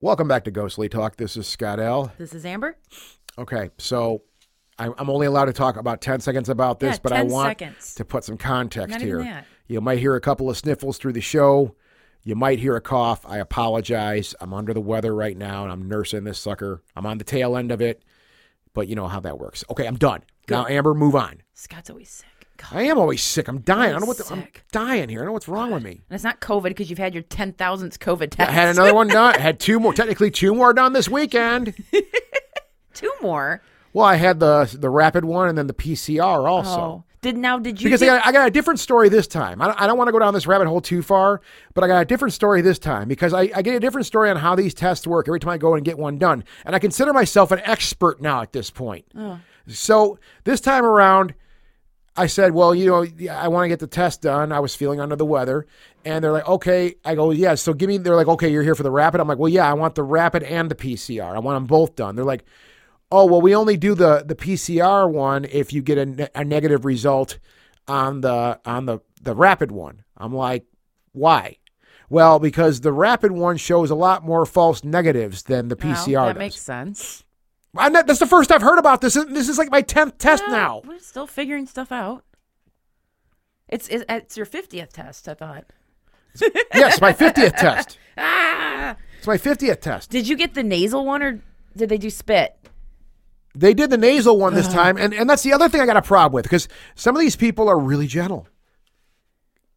Welcome back to Ghostly Talk. This is Scott L. This is Amber. Okay, so I- I'm only allowed to talk about 10 seconds about this, Yeah, but I want seconds. to put some context Not here. You might hear a couple of sniffles through the show. You might hear a cough. I apologize. I'm under the weather right now and I'm nursing this sucker. I'm on the tail end of it, but you know how that works. Okay, I'm done. Now, Amber, move on. Scott's always sick. God. I am always sick. I'm dying. I don't know what the, I'm dying here. I don't know what's wrong with me. And it's not COVID because you've had your 10,000th COVID test. I had another one done. I had two more, technically two more done this weekend. Two more. Well, I had the the rapid one and then the PCR also. Oh. Did now, did you Because I got, I got a different story this time. I don't, I don't want to go down this rabbit hole too far, but I got a different story this time because I, I get a different story on how these tests work every time I go and get one done. And I consider myself an expert now at this point. Oh. So this time around, I said, well, you know, I want to get the test done. I was feeling under the weather. And they're like, okay. I go, yeah. So give me, they're like, okay, you're here for the rapid. I'm like, well, yeah, I want the rapid and the PCR. I want them both done. They're like, oh, well, we only do the, the PCR one if you get a, a negative result on the, on the, the rapid one. I'm like, why? Well, because the rapid one shows a lot more false negatives than the Well, PCR That does. makes sense. I'm not, that's the first I've heard about this. This is like my 10th test Well, now. We're still figuring stuff out. It's, it's it's your 50th test, I thought. yes, my 50th test. Ah! It's my 50th test. Did you get the nasal one or did they do spit? They did the nasal one this time, and, and that's the other thing I got a problem with because some of these people are really gentle.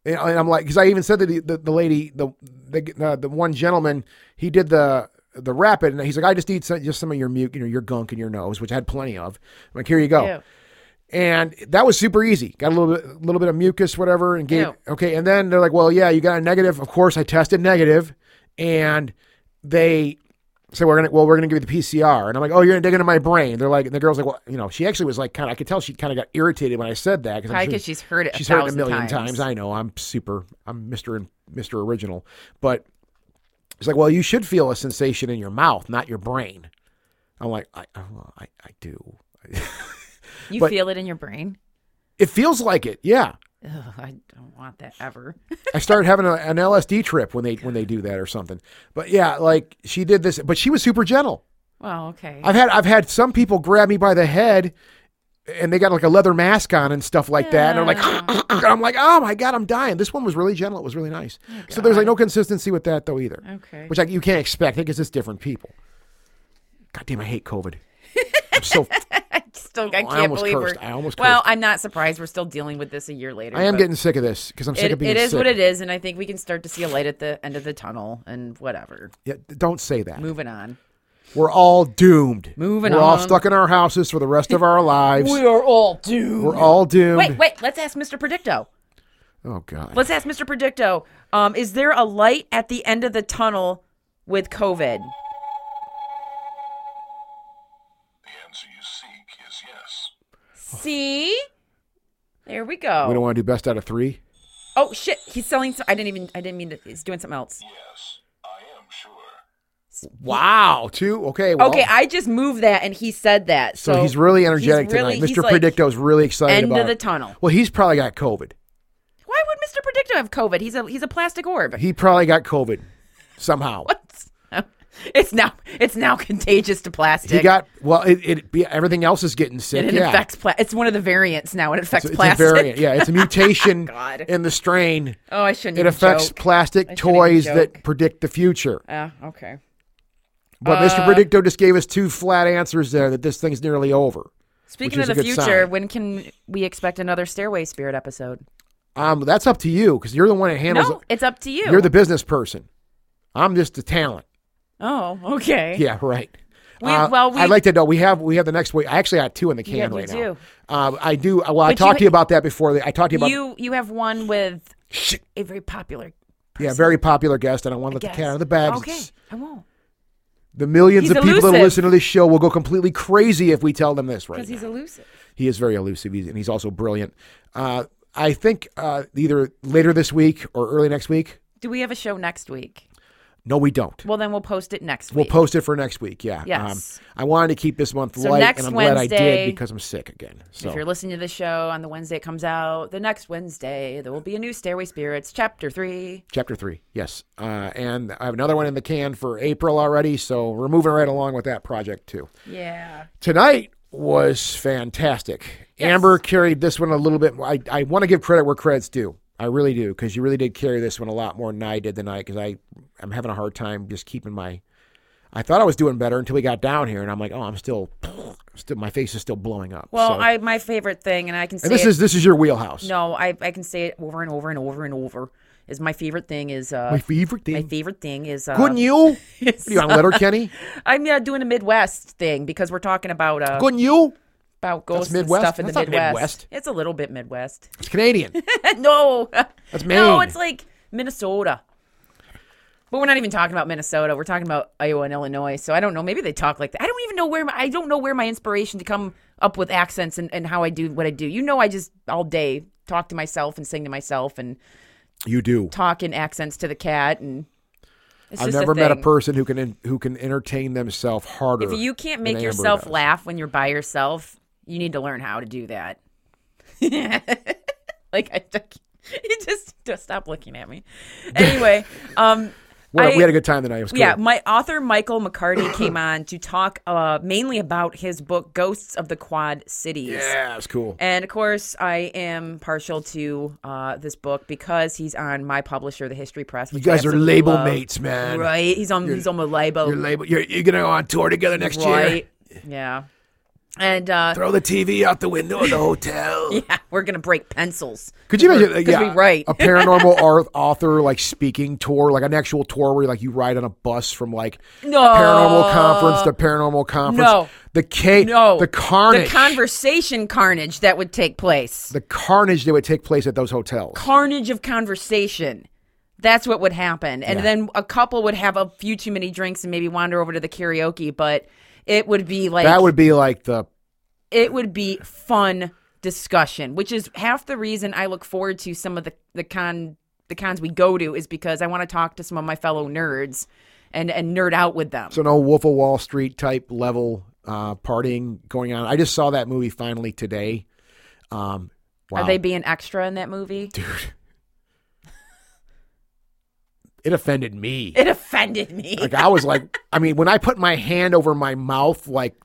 And I'm like, because I even said to the, the, the lady, the the, uh, the one gentleman, he did the the rapid, and he's like, I just need some, just some of your muc, you know, your gunk in your nose, which I had plenty of. I'm like, here you go. Ew. and that was super easy. Got a little bit, a little bit of mucus, whatever, and gave Ew. okay. And then they're like, "Well, yeah, you got a negative." Of course, I tested negative, and they said, "We're gonna, well, we're gonna give you the PCR." And I'm like, "Oh, you're gonna dig into my brain?" They're like, and the girl's like, "Well, you know," she actually was like, kind of, I could tell she kind of got irritated when I said that because she's heard it a she's heard it a million times. times. I know, I'm super, I'm Mister and Mister Original, but it's like, well, you should feel a sensation in your mouth, not your brain. I'm like, I, oh, I, I do. You but- feel it in your brain? It feels like it, yeah. Ugh, I don't want that ever. I started having a, an LSD trip when they when they do that or something. But yeah, like she did this, but she was super gentle. well, okay. I've had I've had some people grab me by the head, and they got like a leather mask on and stuff like that, and they're like, and I'm like, oh my god, I'm dying. This one was really gentle. It was really nice. Oh, so there's like no consistency with that though either, okay. which I, you can't expect because it's different people. God damn, I hate COVID. I'm so I still I oh, I can't almost believe cursed. we're. I almost well, cursed. I'm not surprised we're still dealing with this a year later. I am getting sick of this because I'm sick It, of being sick. it is sick. what it is, and I think we can start to see a light at the end of the tunnel, and whatever. Yeah, don't say that. Moving on. We're all doomed. Moving We're all on. stuck in our houses for the rest of our lives. We are all doomed. We're all doomed. Wait, wait. Let's ask Mr. Predicto. Oh God. Let's ask Mr. Predicto. Um, is there a light at the end of the tunnel with COVID? The answer you seek is yes. See, there we go. we don't want to do best out of three. oh shit, he's selling. Some, I didn't even. I didn't mean to. He's doing something else. Yes, I am Wow. Two. Okay. Well, Okay, I just moved that, and he said that. So, so, he's really energetic really- tonight. he's Mr. like, Predicto's really excited End about of the it. tunnel. Well, he's probably got COVID. Why would Mr. Predicto have COVID? He's a he's a plastic orb. He probably got COVID somehow. It's now it's now contagious to plastic. He got well. It, it everything else is getting sick. and it yeah. affects pla- It's one of the variants now. It affects It's, it's a variant. Yeah, it's a mutation in the strain. Oh, I shouldn't. It affects joke. plastic toys that predict the future. Ah, okay. But Uh, Mr. Predicto just gave us two flat answers there that this thing's nearly over. Speaking of the future, sign. when can we expect another Stairway Spirit episode? Um, that's up to you because you're the one that handles. No, it's up to you. You're the business person. I'm just the talent. Oh, okay. Yeah, right. We- Uh, well, we- I'd like to know. We have we have the next week. I actually got two in the can Yeah, right now. do. Um, I do. Well, I But you talked to you about that before. I talked to you about You you have one with Shit. a very popular. yeah, very popular guest. I don't want to let the guest. cat out of the bag. Okay, I won't The millions He's of people that elusive. listen to this show will go completely crazy if we tell them this right because now. he's elusive. He is very elusive, he's, and he's also brilliant. Uh, I think uh, either later this week or early next week. Do we have a show next week? No, we don't. Well, then we'll post it next week. We'll post it for next week. Yeah. Um, Yes. I wanted to keep this month So light, and I'm glad I Wednesday- did because I'm sick again. So If you're listening to the show on the Wednesday it comes out, the next Wednesday there will be a new Stairway Spirits chapter three. chapter three, yes. Uh, and I have another one in the can for April already, so we're moving right along with that project too. Yeah. Tonight was fantastic. Amber carried this one a little bit. I, I want to give credit where credit's due. I really do because you really did carry this one a lot more than I did tonight because I I'm having a hard time just keeping my. I thought I was doing better until we got down here, and I'm like, oh, I'm still, still my face is still blowing up. Well, So- I my favorite thing, and I can say and this it, is this is your wheelhouse. no, I I can say it over and over and over and over. Is my favorite thing is uh my favorite thing. my favorite thing is uh Couldn't you? is, What are you on Letterkenny? I'm uh, doing a Midwest thing because we're talking about uh Couldn't you? About ghosts and stuff in That's the not Midwest. Midwest. It's a little bit Midwest. It's Canadian. no, That's Maine. no, it's like Minnesota. But we're not even talking about Minnesota. We're talking about Iowa and Illinois. So I don't know. Maybe they talk like that. I don't even know where my, I don't know where my inspiration to come up with accents and, and how I do what I do. You know, I just all day talk to myself and sing to myself and You do. talk in accents to the cat and. I've just never met a person who can in, who can entertain themselves harder. If you can't make yourself does. laugh when you're by yourself, you need to learn how to do that. like I, you just, just stop looking at me. Anyway, um, we, I- we had a good time tonight. It was cool. yeah, my author Michael McCarty came on to talk uh, mainly about his book Ghosts of the Quad Cities. yeah, it was cool. And of course, I am partial to uh, this book because he's on my publisher, The History Press. You guys are label love. mates, man. right? He's on. He's on my label, You're label. You're, you're gonna go on tour together next year. right? Yeah, and uh, Throw the TV out the window of the hotel. yeah, we're gonna break pencils. Could you imagine? uh, yeah, we write. a paranormal art author like speaking tour, like an actual tour where like you ride on a bus from like No. paranormal conference to paranormal conference. No. the K, No, the carnage, the conversation carnage that would take place. the carnage that would take place at those hotels. carnage of conversation. That's what would happen. And Yeah. then a couple would have a few too many drinks and maybe wander over to the karaoke, but it would be like that would be like the it would be fun discussion, which is half the reason I look forward to some of the the con the cons we go to is because I want to talk to some of my fellow nerds and and nerd out with them. so no Wolf of Wall Street type level uh, partying going on. I just saw that movie finally today. Um, wow. Are they being extra in that movie? dude? It offended me. It offended me. Like I was like, I mean, when I put my hand over my mouth, like,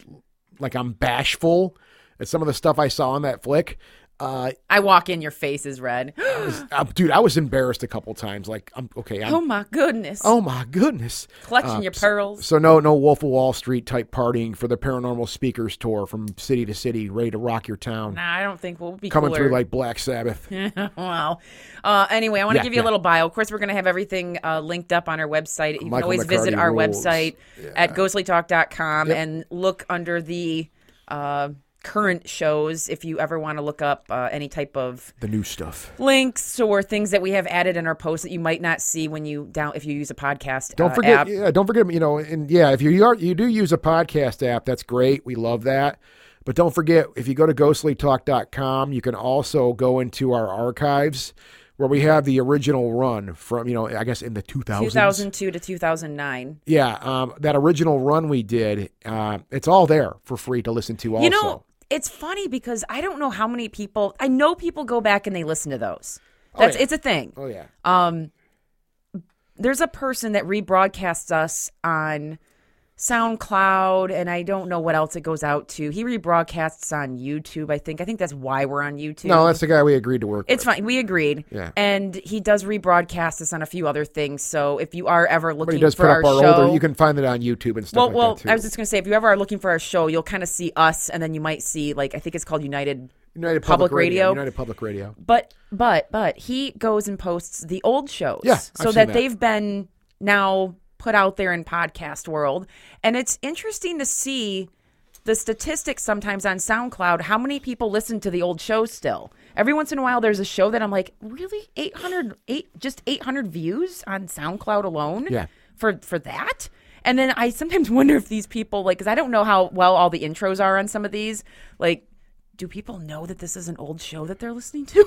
like I'm bashful at some of the stuff I saw in that flick. Uh, I walk in, your face is red. uh, dude, I was embarrassed a couple times. Like, I'm okay. I'm, oh my goodness! oh my goodness. Clutching uh, your pearls. So no, no Wolf of Wall Street type partying for the Paranormal Speakers tour from city to city, ready to rock your town, Nah, I don't think we'll be coming cooler. through like Black Sabbath. well, uh, anyway, I want to Yeah, give you a little bio. Of course, we're going to have everything uh, linked up on our website. You can Michael always visit our rules. website at ghostlytalk.com and look under the uh, current shows if you ever want to look up uh, any type of The new stuff. links or things that we have added in our posts that you might not see when you down if you use a podcast. Don't uh, forget, app. yeah, don't forget, you know, and yeah, if you are you do use a podcast app, that's great. We love that. But don't forget, if you go to ghostlytalk.com, you can also go into our archives where we have the original run from, you know, I guess in the 2000s. 2002 to 2009. Yeah, um, that original run we did, uh, it's all there for free to listen to also. You know, it's funny because I don't know how many people. I know people go back and they listen to those. That's yeah. it's a thing. oh, yeah. Um, there's a person that rebroadcasts us on SoundCloud, and I don't know what else it goes out to. He rebroadcasts on YouTube. I think. I think that's why we're on YouTube. No, that's the guy we agreed to work with. It's with. fine. We agreed. Yeah. And he does rebroadcast us on a few other things. So if you are ever But looking he does for put our up our show, older, you can find it on YouTube and stuff well, like well, that too. I was just gonna say, if you ever are looking for our show, you'll kind of see us, and then you might see like I think it's called United United Public Radio. United Public Radio. But but but he goes and posts the old shows. Yeah, I've so seen that, that. they've been now put out there in podcast world. And it's interesting to see the statistics sometimes on SoundCloud, how many people listen to the old show still. Every once in a while there's a show that I'm like, really? 800 eight, just 800 views on SoundCloud alone? Yeah. For for that? And then I sometimes wonder if these people like cuz I don't know how well all the intros are on some of these. Like do people know that this is an old show that they're listening to?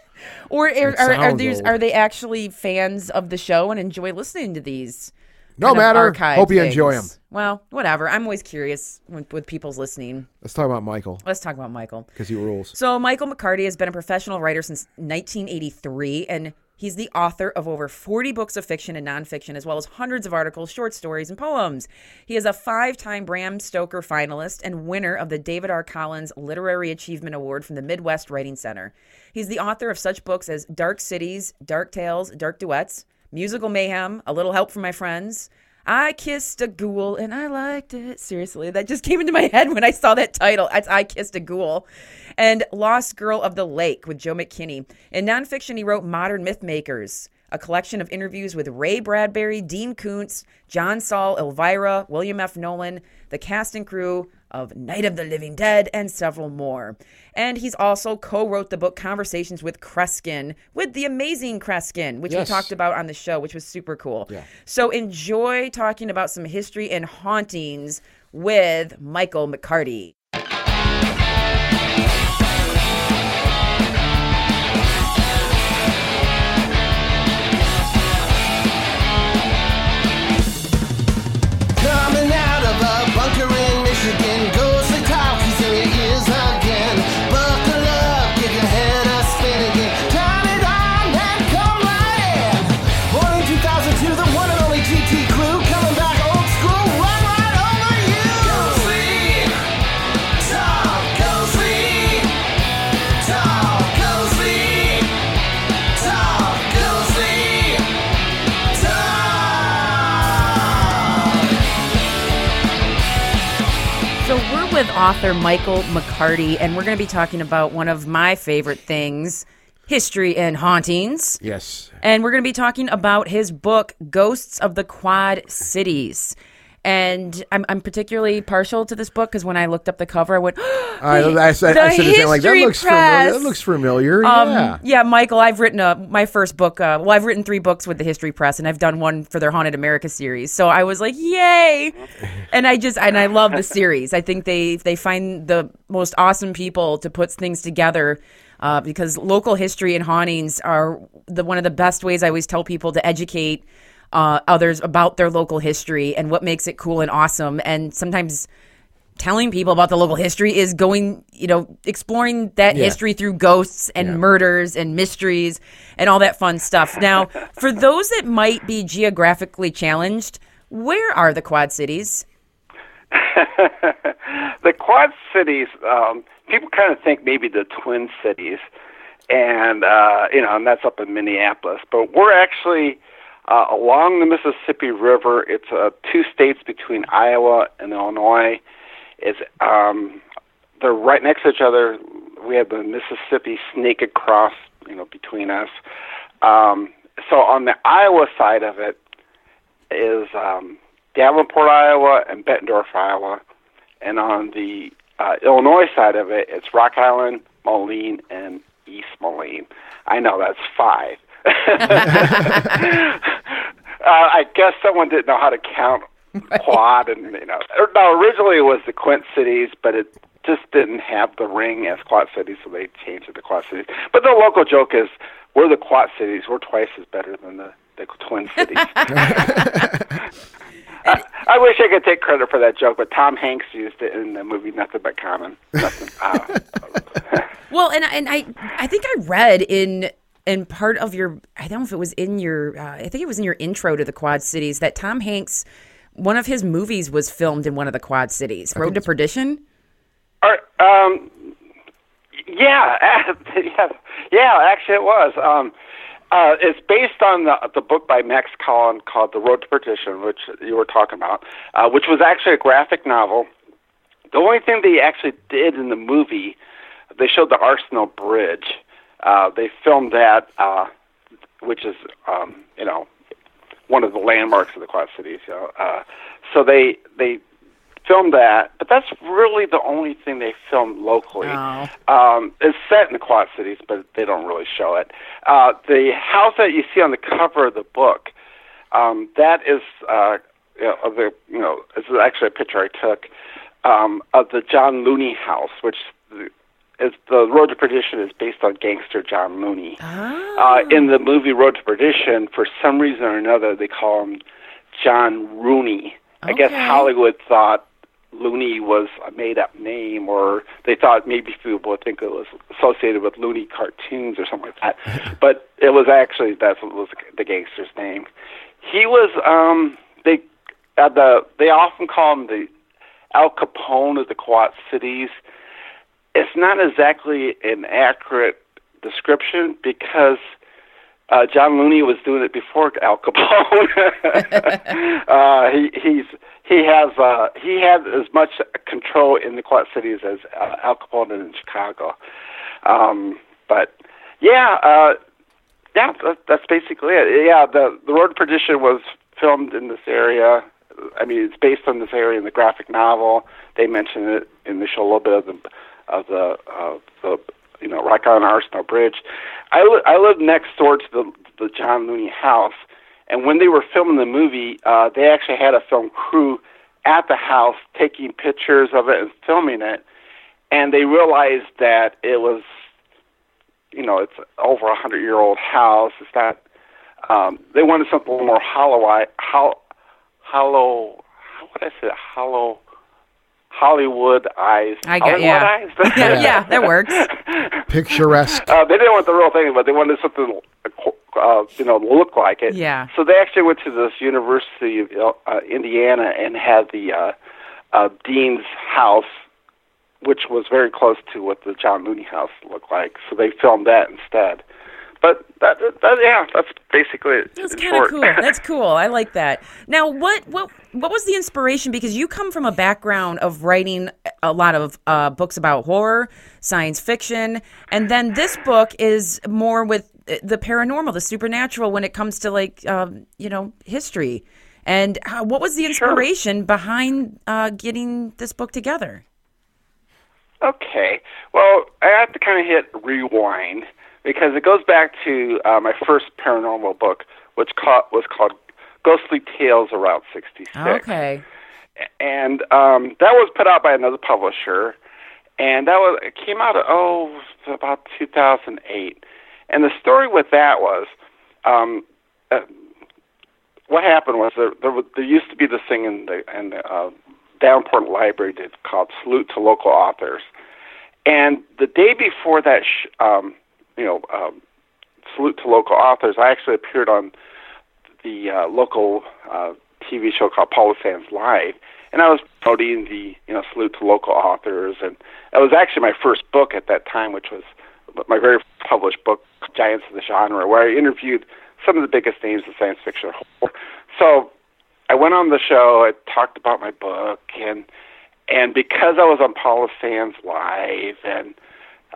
or are, are, are these are they actually fans of the show and enjoy listening to these? No matter. Hope you enjoy them. Well, whatever. I'm always curious with, with people's listening. Let's talk about Michael Let's talk about Michael. because he rules. So Michael McCarty has been a professional writer since 1983, and he's the author of over 40 books of fiction and nonfiction, as well as hundreds of articles, short stories, and poems. He is a five-time Bram Stoker finalist and winner of the David R. Collins Literary Achievement Award from the Midwest Writing Center. He's the author of such books as Dark Cities, Dark Tales, Dark Duets, Musical Mayhem, A Little Help from My Friends. I kissed a ghoul and I liked it. Seriously, that just came into my head when I saw that title. It's I Kissed a Ghoul. And Lost Girl of the Lake with Joe McKinney. In nonfiction, he wrote Modern Myth Makers, a collection of interviews with Ray Bradbury, Dean Koontz, John Saul, Elvira, William F. Nolan, the cast and crew of Night of the Living Dead, and several more. And he's also co wrote the book Conversations with Kreskin, with the amazing Kreskin, which Yes. we talked about on the show, which was super cool. So enjoy talking about some history and hauntings with Michael McCarty. Author Michael McCarty, and we're going to be talking about one of my favorite things history and hauntings. Yes. And we're going to be talking about his book, Ghosts of the Quad Cities. And I'm, I'm particularly partial to this book because when I looked up the cover, I went, I, I, I I said the like that looks familiar. Press. That looks familiar. Um, yeah. yeah, Michael, I've written a my first book. Uh, well, I've written three books with the History Press, and I've done one for their Haunted America series. So I was like, yay! And I just and I love the series. I think they they find the most awesome people to put things together. Uh, because local history and hauntings are the one of the best ways I always tell people to educate uh, others about their local history and what makes it cool and awesome. And sometimes telling people about the local history is going, you know, exploring that Yeah. history through ghosts and Yeah. murders and mysteries and all that fun stuff. Now, for those that might be geographically challenged, where are the Quad Cities? the Quad Cities, um, people kind of think maybe the Twin Cities, and uh, you know, and that's up in Minneapolis. But we're actually uh, along the Mississippi River. It's uh, two states between Iowa and Illinois. It's um, they're right next to each other. We have the Mississippi snake across, you know, between us. Um, so on the Iowa side of it is um, Davenport, Iowa, and Bettendorf, Iowa, and on the uh, Illinois side of it, it's Rock Island, Moline, and East Moline. I know that's five. Uh, I guess someone didn't know how to count quad, and you know, or, no, originally it was the Quint cities, but it just didn't have the ring as quad cities, so they changed it to quad cities. But the local joke is, we're the quad cities. We're twice as better than the the twin cities. I, I wish I could take credit for that joke, but Tom Hanks used it in the movie Nothing But Common. Nothing. Uh, Well, and and I I think I read in in part of your I don't know if it was in your uh, I think it was in your intro to the Quad Cities that Tom Hanks one of his movies was filmed in one of the Quad Cities, Road to Perdition. or, um, yeah, yeah, yeah. Actually, it was. Um, uh, it's based on the the book by Max Collin called The Road to Perdition, which you were talking about, uh, which was actually a graphic novel. The only thing they actually did in the movie, they showed the Arsenal Bridge. Uh, they filmed that, uh, which is, um, you know, one of the landmarks of the Quad Cities. You know, uh, so they they filmed that, but that's really the only thing they filmed locally. Oh. Um, it's set in the Quad Cities, but they don't really show it. Uh, the house that you see on the cover of the book, um, that is, uh, you know, of the you know, this is actually a picture I took um, of the John Looney house, which is the Road to Perdition is based on gangster John Looney. Uh, in the movie Road to Perdition, for some reason or another, they call him John Rooney. I guess Hollywood thought Looney was a made-up name, or they thought maybe people would think it was associated with Looney cartoons or something like that. but it was actually that's what was the gangster's name. He was um, they uh, the they often call him the Al Capone of the Quad Cities. It's not exactly an accurate description because uh, John Looney was doing it before Al Capone. uh, he he's he has uh, he had as much control in the Quad Cities as uh, Al Capone did in Chicago. Um, but yeah, uh, yeah, that, that's basically it. Yeah, the the Road to Perdition was filmed in this area. I mean, it's based on this area in the graphic novel. They mention it in the show a little bit of the of the uh, the you know Rock Island Arsenal Bridge. I li- I lived next door to the the John Looney house, and when they were filming the movie, uh, they actually had a film crew at the house taking pictures of it and filming it, and they realized that it was you know it's over a hundred year old house. It's not. Um, they wanted something more hollow, hollow. How would I say hollow? Hollywood eyes. I got Hollywood yeah. eyes? yeah, yeah, that works. Picturesque. Uh, they didn't want the real thing, but they wanted something, uh, you know, look like it. Yeah. So they actually went to this University of uh, Indiana and had the uh, uh, dean's house, which was very close to what the John Looney house looked like. So they filmed that instead. But that, that yeah, that's basically it. That's kind of cool. That's cool. I like that. Now, what what what was the inspiration? Because you come from a background of writing a lot of uh, books about horror, science fiction, and then this book is more with the paranormal, the supernatural, when it comes to like um, you know history. And uh, what was the inspiration behind uh, getting this book together? Okay. Well, I have to kind of hit rewind because it goes back to uh, my first paranormal book, which ca- was called Ghostly Tales Route 66. Okay. And um, that was put out by another publisher, and that was it came out oh about 2008. And the story with that was, um, uh, what happened was there there, there used to be this thing in the in the uh, Davenport Library that called Salute to Local Authors, and the day before that, sh- um, you know, um, Salute to Local Authors, I actually appeared on the uh, local uh, TV show called Paula Sands Live, and I was promoting the you know salute to local authors, and it was actually my first book at that time, which was my very published book, Giants of the Genre, where I interviewed some of the biggest names in science fiction. So I went on the show, I talked about my book, and and because I was on Paula Sands Live, and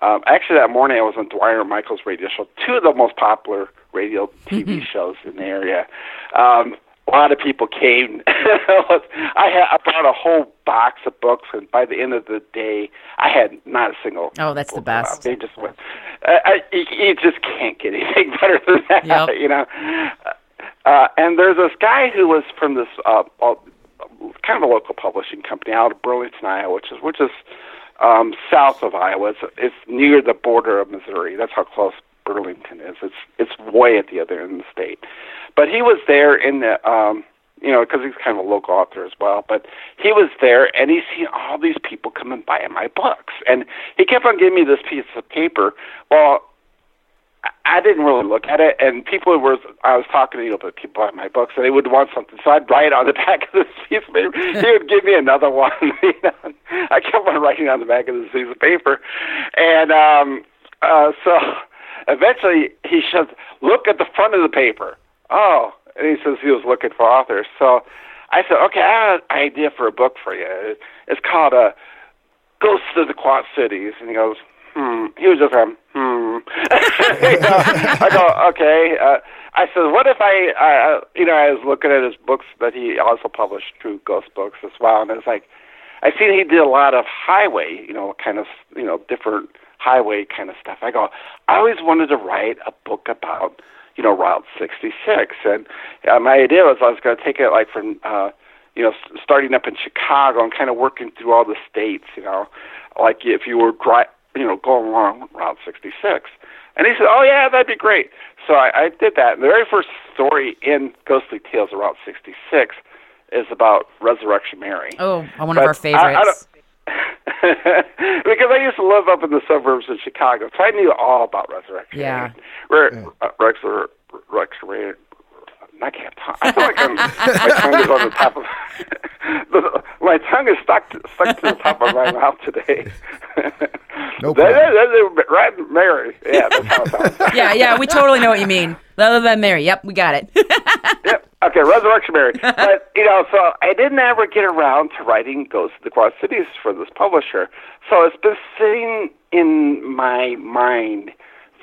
um, actually that morning I was on Dwyer and Michael's radio show, two of the most popular radio TV shows in the area. Um, a lot of people came. I had I brought a whole box of books, and by the end of the day, I had not a single. Oh, that's the best. They just went. I, I, you, just can't get anything better than that. Yep. You know. Uh, and there's this guy who was from this uh, uh, kind of a local publishing company out of Burlington, Iowa, which is which is um, south of Iowa. It's, it's near the border of Missouri. That's how close Burlington is. It's it's way at the other end of the state. But he was there in the um, you know because he's kind of a local author as well. But he was there and he's seen all these people come and buy my books, and he kept on giving me this piece of paper. Well. I- didn't really look at it, and people were. I was talking to you know, the people at my books, and they would want something, so I'd write on the back of this piece of paper. he would give me another one. You know? I kept on writing on the back of this piece of paper, and um, uh, so eventually he says, "Look at the front of the paper." Oh, and he says he was looking for authors. So I said, "Okay, I have an idea for a book for you. It's called uh, Ghosts of the Quad Cities," and he goes. Hmm. He was just um, hmm. you know, I go, okay. Uh, I said, what if I, uh, you know, I was looking at his books that he also published through Ghost Books as well, and it's like, I seen he did a lot of highway, you know, kind of, you know, different highway kind of stuff. I go, I always wanted to write a book about, you know, Route 66, and uh, my idea was I was going to take it like from, uh, you know, starting up in Chicago and kind of working through all the states, you know, like if you were dri- you know, going along Route 66. And he said, "Oh yeah, that'd be great." So I, I did that. And the very first story in Ghostly Tales of Route 66 is about Resurrection Mary. Oh, one But of our I- I favorites. because I used to live up in the suburbs of Chicago, so I knew all about Resurrection. Yeah. Mary. Re- uh, Rex, Rex, Ray- I can't talk. I feel like I'm, my tongue is on the top of the, my tongue is stuck to, stuck to the top of my mouth today. No That- problem. that- that- right, Mary. Yeah, that's how yeah, yeah, we totally know what you mean. Other than Mary. Yep, we got it. Yep. Okay, Resurrection Mary. But you know, so I didn't ever get around to writing Ghost of the Quad Cities for this publisher. So it's been sitting in my mind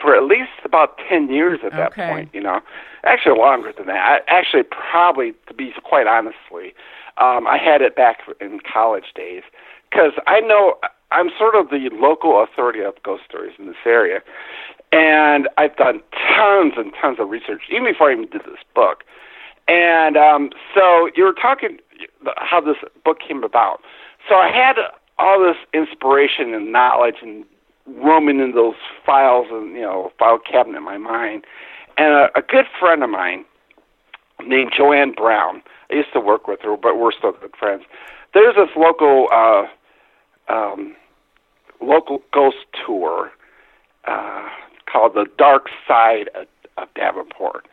for at least about ten years at that Okay. point. You know, actually longer than that. I, actually, probably to be quite honestly, um, I had it back in college days because I know I'm sort of the local authority of ghost stories in this area. And I've done tons and tons of research, even before I even did this book. And um, so you were talking how this book came about. So I had all this inspiration and knowledge and roaming in those files and you know file cabinet in my mind. And a, a good friend of mine named Joanne Brown. I used to work with her, but we're still good friends. There's this local uh, um, local ghost tour uh, called the Dark Side of, of Davenport.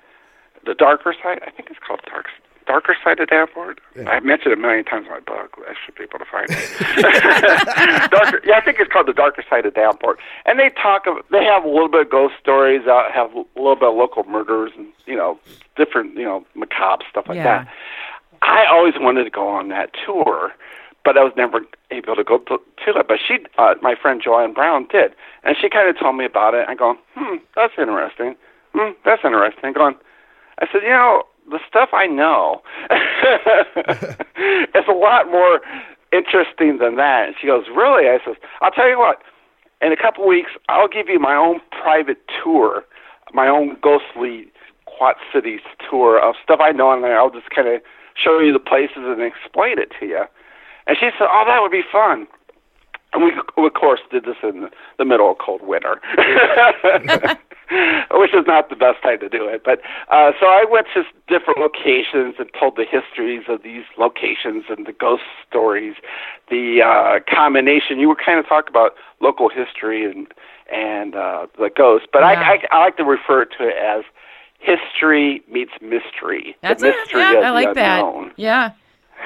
The Darker Side, I think it's called Dark Darker Side of Davenport. I've mentioned it a million times in my book. I should be able to find it. Darker, yeah, I think it's called the Darker Side of Davenport. And they talk of, they have a little bit of ghost stories, uh, have a little bit of local murders, and you know, different, you know, macabre stuff like Yeah. that. I always wanted to go on that tour, but I was never able to go to, to it. But she, uh, my friend Joanne Brown, did, and she kind of told me about it. I go, hmm, that's interesting. Hmm, that's interesting. Going, I said, you know, the stuff I know is a lot more interesting than that. And she goes, really? I says, I'll tell you what. In a couple weeks, I'll give you my own private tour, my own ghostly Quad Cities tour of stuff I know, and I'll just kind of show you the places and explain it to you. And she said, "Oh, that would be fun." And we, of course, did this in the, middle of cold winter, which is not the best time to do it. But uh, so I went to different locations and told the histories of these locations and the ghost stories, the uh, combination. You were kind of talking about local history and and uh, the ghost, but Yeah. I, I I like to refer to it as history meets mystery. That's the it. mystery Yeah, of I like that. unknown Yeah.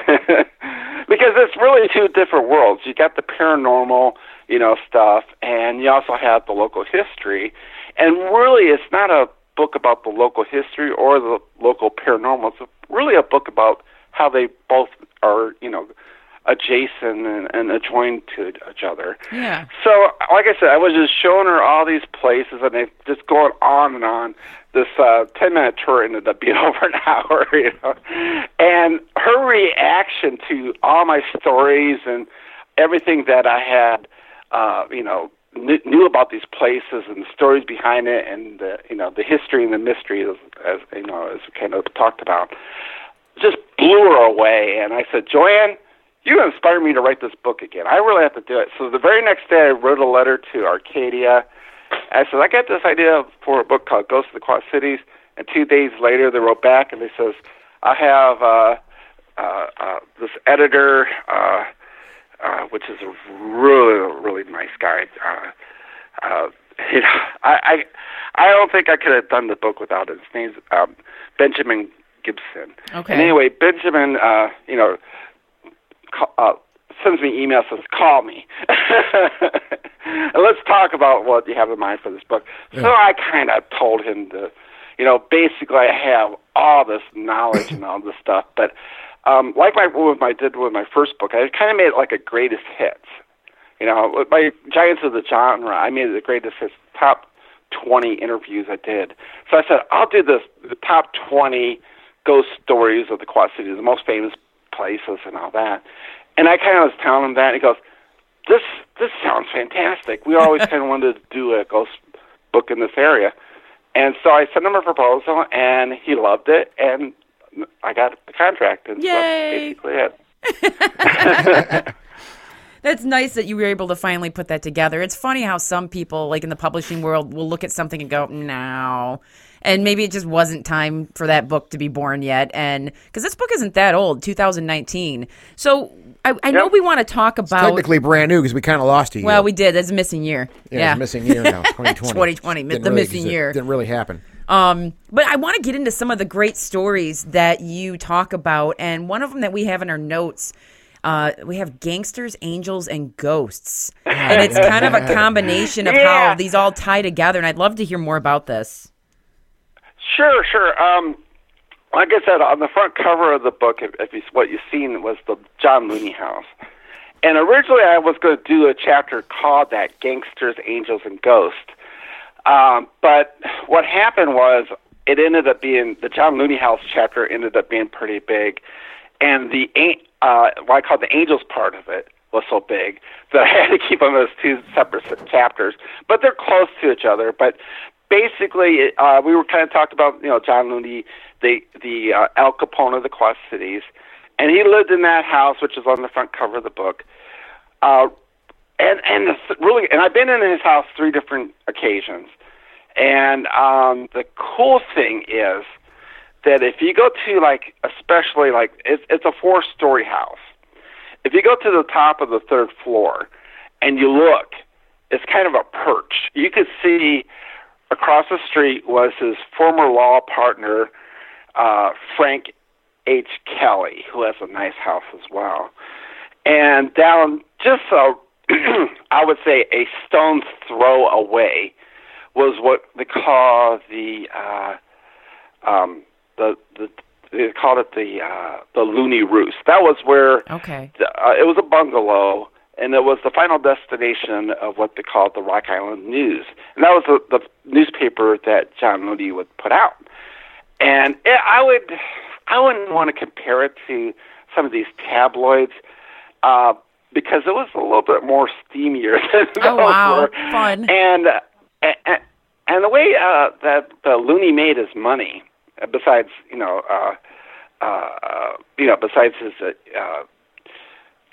because it's really two different worlds. You got the paranormal, you know, stuff, and you also have the local history. And really, it's not a book about the local history or the local paranormal. It's really a book about how they both are, you know, adjacent and, and adjoined to each other. Yeah. So, like I said, I was just showing her all these places, and they just going on and on. This uh, ten minute tour ended up being over an hour, you know. And her reaction to all my stories and everything that I had, uh, you know, kn- knew about these places and the stories behind it, and the, you know, the history and the mystery, as, as you know, as we kind of talked about, just blew her away. And I said, Joanne, you inspired me to write this book again. I really have to do it. So the very next day, I wrote a letter to Arcadia. I said, I got this idea for a book called Ghosts of the Quad Cities. And two days later, they wrote back and they says, I have uh, uh, uh, this editor, uh, uh, which is a really, really nice guy. Uh, uh, you know, I, I, I don't think I could have done the book without it. His name's um, Benjamin Gibson. Okay. And anyway, Benjamin, uh, you know, uh, sends me email says call me. And let's talk about what you have in mind for this book. So i kind of told him to you know basically i have all this knowledge and all this stuff but um like my with my did with my first book i kind of made it like a greatest hits. You know with my giants of the genre i made it the greatest hits top 20 interviews i did. So i said i'll do this the top 20 ghost stories of the quad cities the most famous places and all that and I kind of was telling him that. And he goes, "This this sounds fantastic. We always kind of wanted to do a ghost book in this area." And so I sent him a proposal, and he loved it, and I got the contract. And Yay. So that's basically it. That's nice that you were able to finally put that together. It's funny how some people, like in the publishing world, will look at something and go, "No," and maybe it just wasn't time for that book to be born yet. And because this book isn't that old, 2019. So I, I know we want to talk about. Technically brand new because we kind of lost a year. well, we did. That's a missing year. yeah, Yeah, it's a missing year now. 2020. 2020, Didn't the really missing year. Didn't really happen. Um, but I want to get into some of the great stories that you talk about, and one of them that we have in our notes. Uh, we have gangsters, angels, and ghosts, and it's kind of a combination of how these all tie together. And I'd love to hear more about this. Sure, sure. Um, like I said, on the front cover of the book, if, if you, what you've seen was the John Looney house. And originally, I was going to do a chapter called that "Gangsters, Angels, and Ghosts." Um, but what happened was it ended up being the John Looney House chapter ended up being pretty big, and the uh, what I call the Angels part of it was so big that I had to keep them as two separate chapters. But they're close to each other. But basically, uh, we were kind of talked about you know John Looney, the the uh, Al Capone of the Quad Cities, and he lived in that house, which is on the front cover of the book. Uh, and and really, and I've been in his house three different occasions. And um, the cool thing is that if you go to like, especially like, it's, it's a four-story house. If you go to the top of the third floor and you look, it's kind of a perch. You could see across the street was his former law partner, uh, Frank H. Kelly, who has a nice house as well. And down just a, I would say a stone's throw away was what they call the uh, um, the the they called it the uh, the Looney Roost. That was where Okay. the, uh, it was a bungalow, and it was the final destination of what they called the Rock Island News, and that was the, the newspaper that John Looney would put out. And it, I would, I wouldn't want to compare it to some of these tabloids, uh, because it was a little bit more steamier than Oh, those wow. were. Fun. And uh, and, and the way uh, that the Looney made his money, uh, besides you know, uh, uh, you know, besides his uh, uh,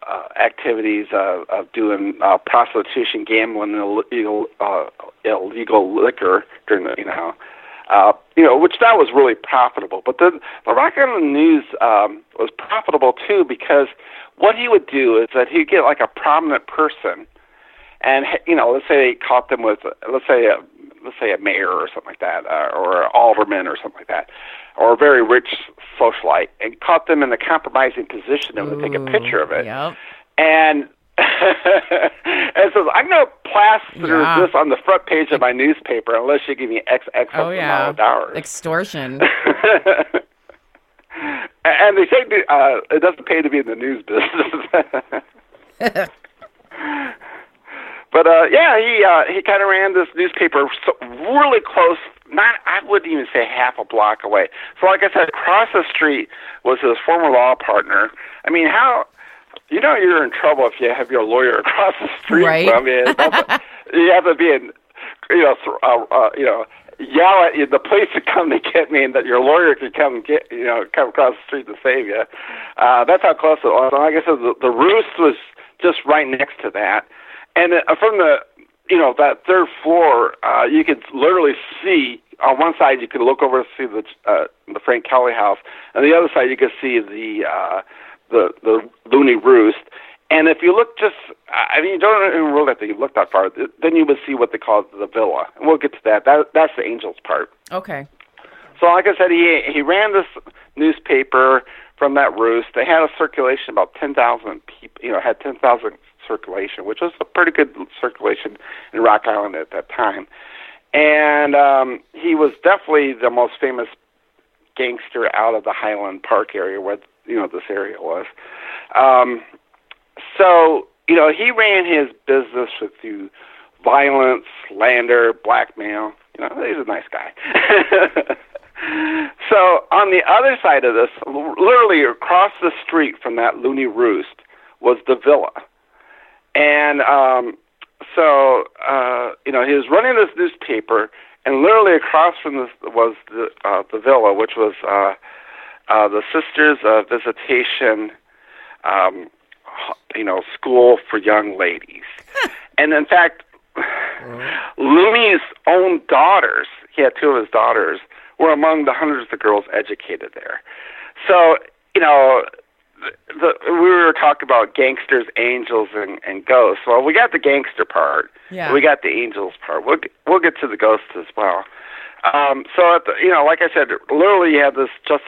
uh, activities uh, of doing uh, prostitution, gambling, illegal uh, illegal liquor during the you know. Uh, you know, which that was really profitable. But the the Rock Island News um, was profitable too because what he would do is that he'd get like a prominent person, and you know, let's say he caught them with, let's say, a, let's say a mayor or something like that, uh, or an alderman or something like that, or a very rich socialite, and caught them in a compromising position and would take a picture of it Yep. and and says, "I'm going to plaster Yeah. this on the front page of my newspaper unless you give me X X Oh amount yeah. of dollars." Extortion. and they say uh, it doesn't pay to be in the news business. but uh, yeah, he uh, he kind of ran this newspaper so, really close. Not I wouldn't even say half a block away. So like I said, across the street was his former law partner. I mean, how you know you're in trouble if you have your lawyer across the street. Right. Mean, that's, you have to be in, you know, uh, uh, you know, yell at you, the police to come to get me, and that your lawyer could come get, you know, come across the street to save you. Uh, that's how close it was. And like I said, the, the roost was just right next to that, and uh, from the, you know, that third floor, uh, you could literally see. On one side, you could look over to see the uh, the Frank Kelly house, and the other side, you could see the uh, the the Looney Roost. And if you look just, I mean, you don't even really have to look that far. Then you would see what they call the villa, and we'll get to that. That that's the Angels part. Okay. So, like I said, he he ran this newspaper from that roost. They had a circulation about ten thousand people. You know, had ten thousand circulation, which was a pretty good circulation in Rock Island at that time. And um, he was definitely the most famous gangster out of the Highland Park area, where you know this area was. Um, so you know, he ran his business through violence, slander, blackmail. You know, he's a nice guy. so on the other side of this, literally across the street from that Looney roost, was the villa, and um, so uh, you know he was running this newspaper, and literally across from this was the uh, the villa, which was uh, uh, the Sisters of Visitation um, you know, school for young ladies. and in fact, Looney's own daughters, he had two of his daughters, were among the hundreds of girls educated there. So, you know, the, the, we were talking about gangsters, angels, and, and ghosts. Well, we got the gangster part. Yeah. We got the angels part. We'll we'll get to the ghosts as well. Um, so, at the, you know, like I said, literally, you have this just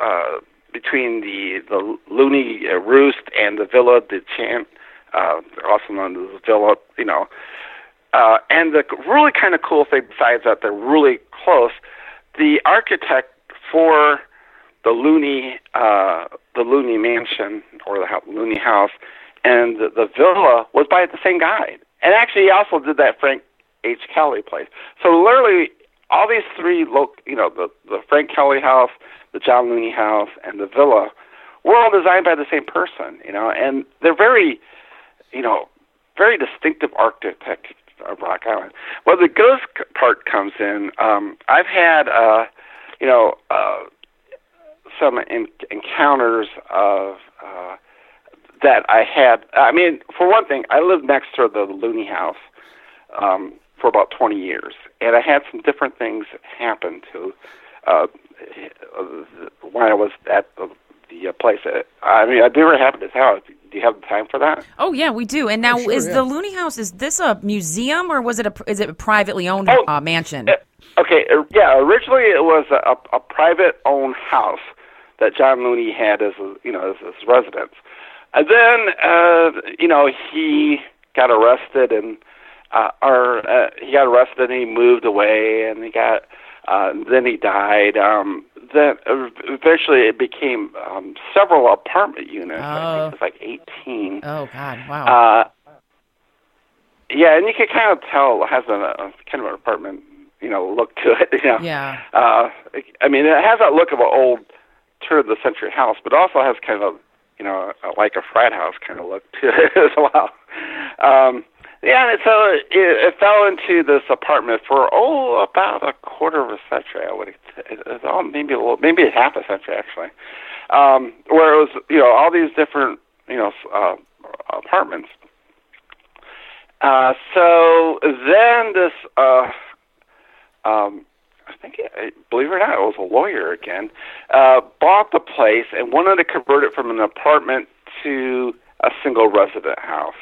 uh, between the the Looney uh, Roost and the Villa de Chant, uh, also known as the Villa. You know, uh, and the really kind of cool thing, besides that, they're really close. The architect for the Looney, uh, the Looney Mansion or the Looney House, and the, the villa was by the same guy. And actually, he also did that Frank H. Kelly place. So literally, all these three, lo- you know, the the Frank Kelly house, the John Looney house, and the villa, were all designed by the same person. You know, and they're very, you know, very distinctive architect of Rock Island. Well, the ghost part comes in. Um, I've had, uh, you know, uh, some in- encounters of uh, that I had. I mean, for one thing, I lived next to the Looney House um, for about 20 years, and I had some different things happen to uh, when I was at the, the uh, place. I mean, I never happened to tell. Do you have time for that? Oh yeah, we do. And now, sure, is yeah. the Looney House is this a museum or was it a is it a privately owned Oh, uh, mansion? Uh, Okay, uh, yeah. Originally, it was a, a private-owned house that John Looney had as a, you know as his residence, and then uh, you know he got arrested and uh, or uh, he got arrested and he moved away and he got uh, then he died. Um, then uh, eventually it became um, several apartment units. I Oh. think it was like eighteen. oh God, wow. Uh, yeah, and you can kind of tell it has a, a kind of an apartment, you know, look to it. You know? Yeah. Uh, I mean, it has that look of an old turn of the century house, but also has kind of, you know, a, like a frat house kind of look to it as well. Um, yeah, and so it, it fell into this apartment for oh about a quarter of a century. I would, it, it, oh, maybe a little, maybe half a century actually, um, where it was you know all these different you know uh, apartments. Uh, so then this, uh, um, I think, it, believe it or not, it was a lawyer again, uh, bought the place and wanted to convert it from an apartment to a single resident house.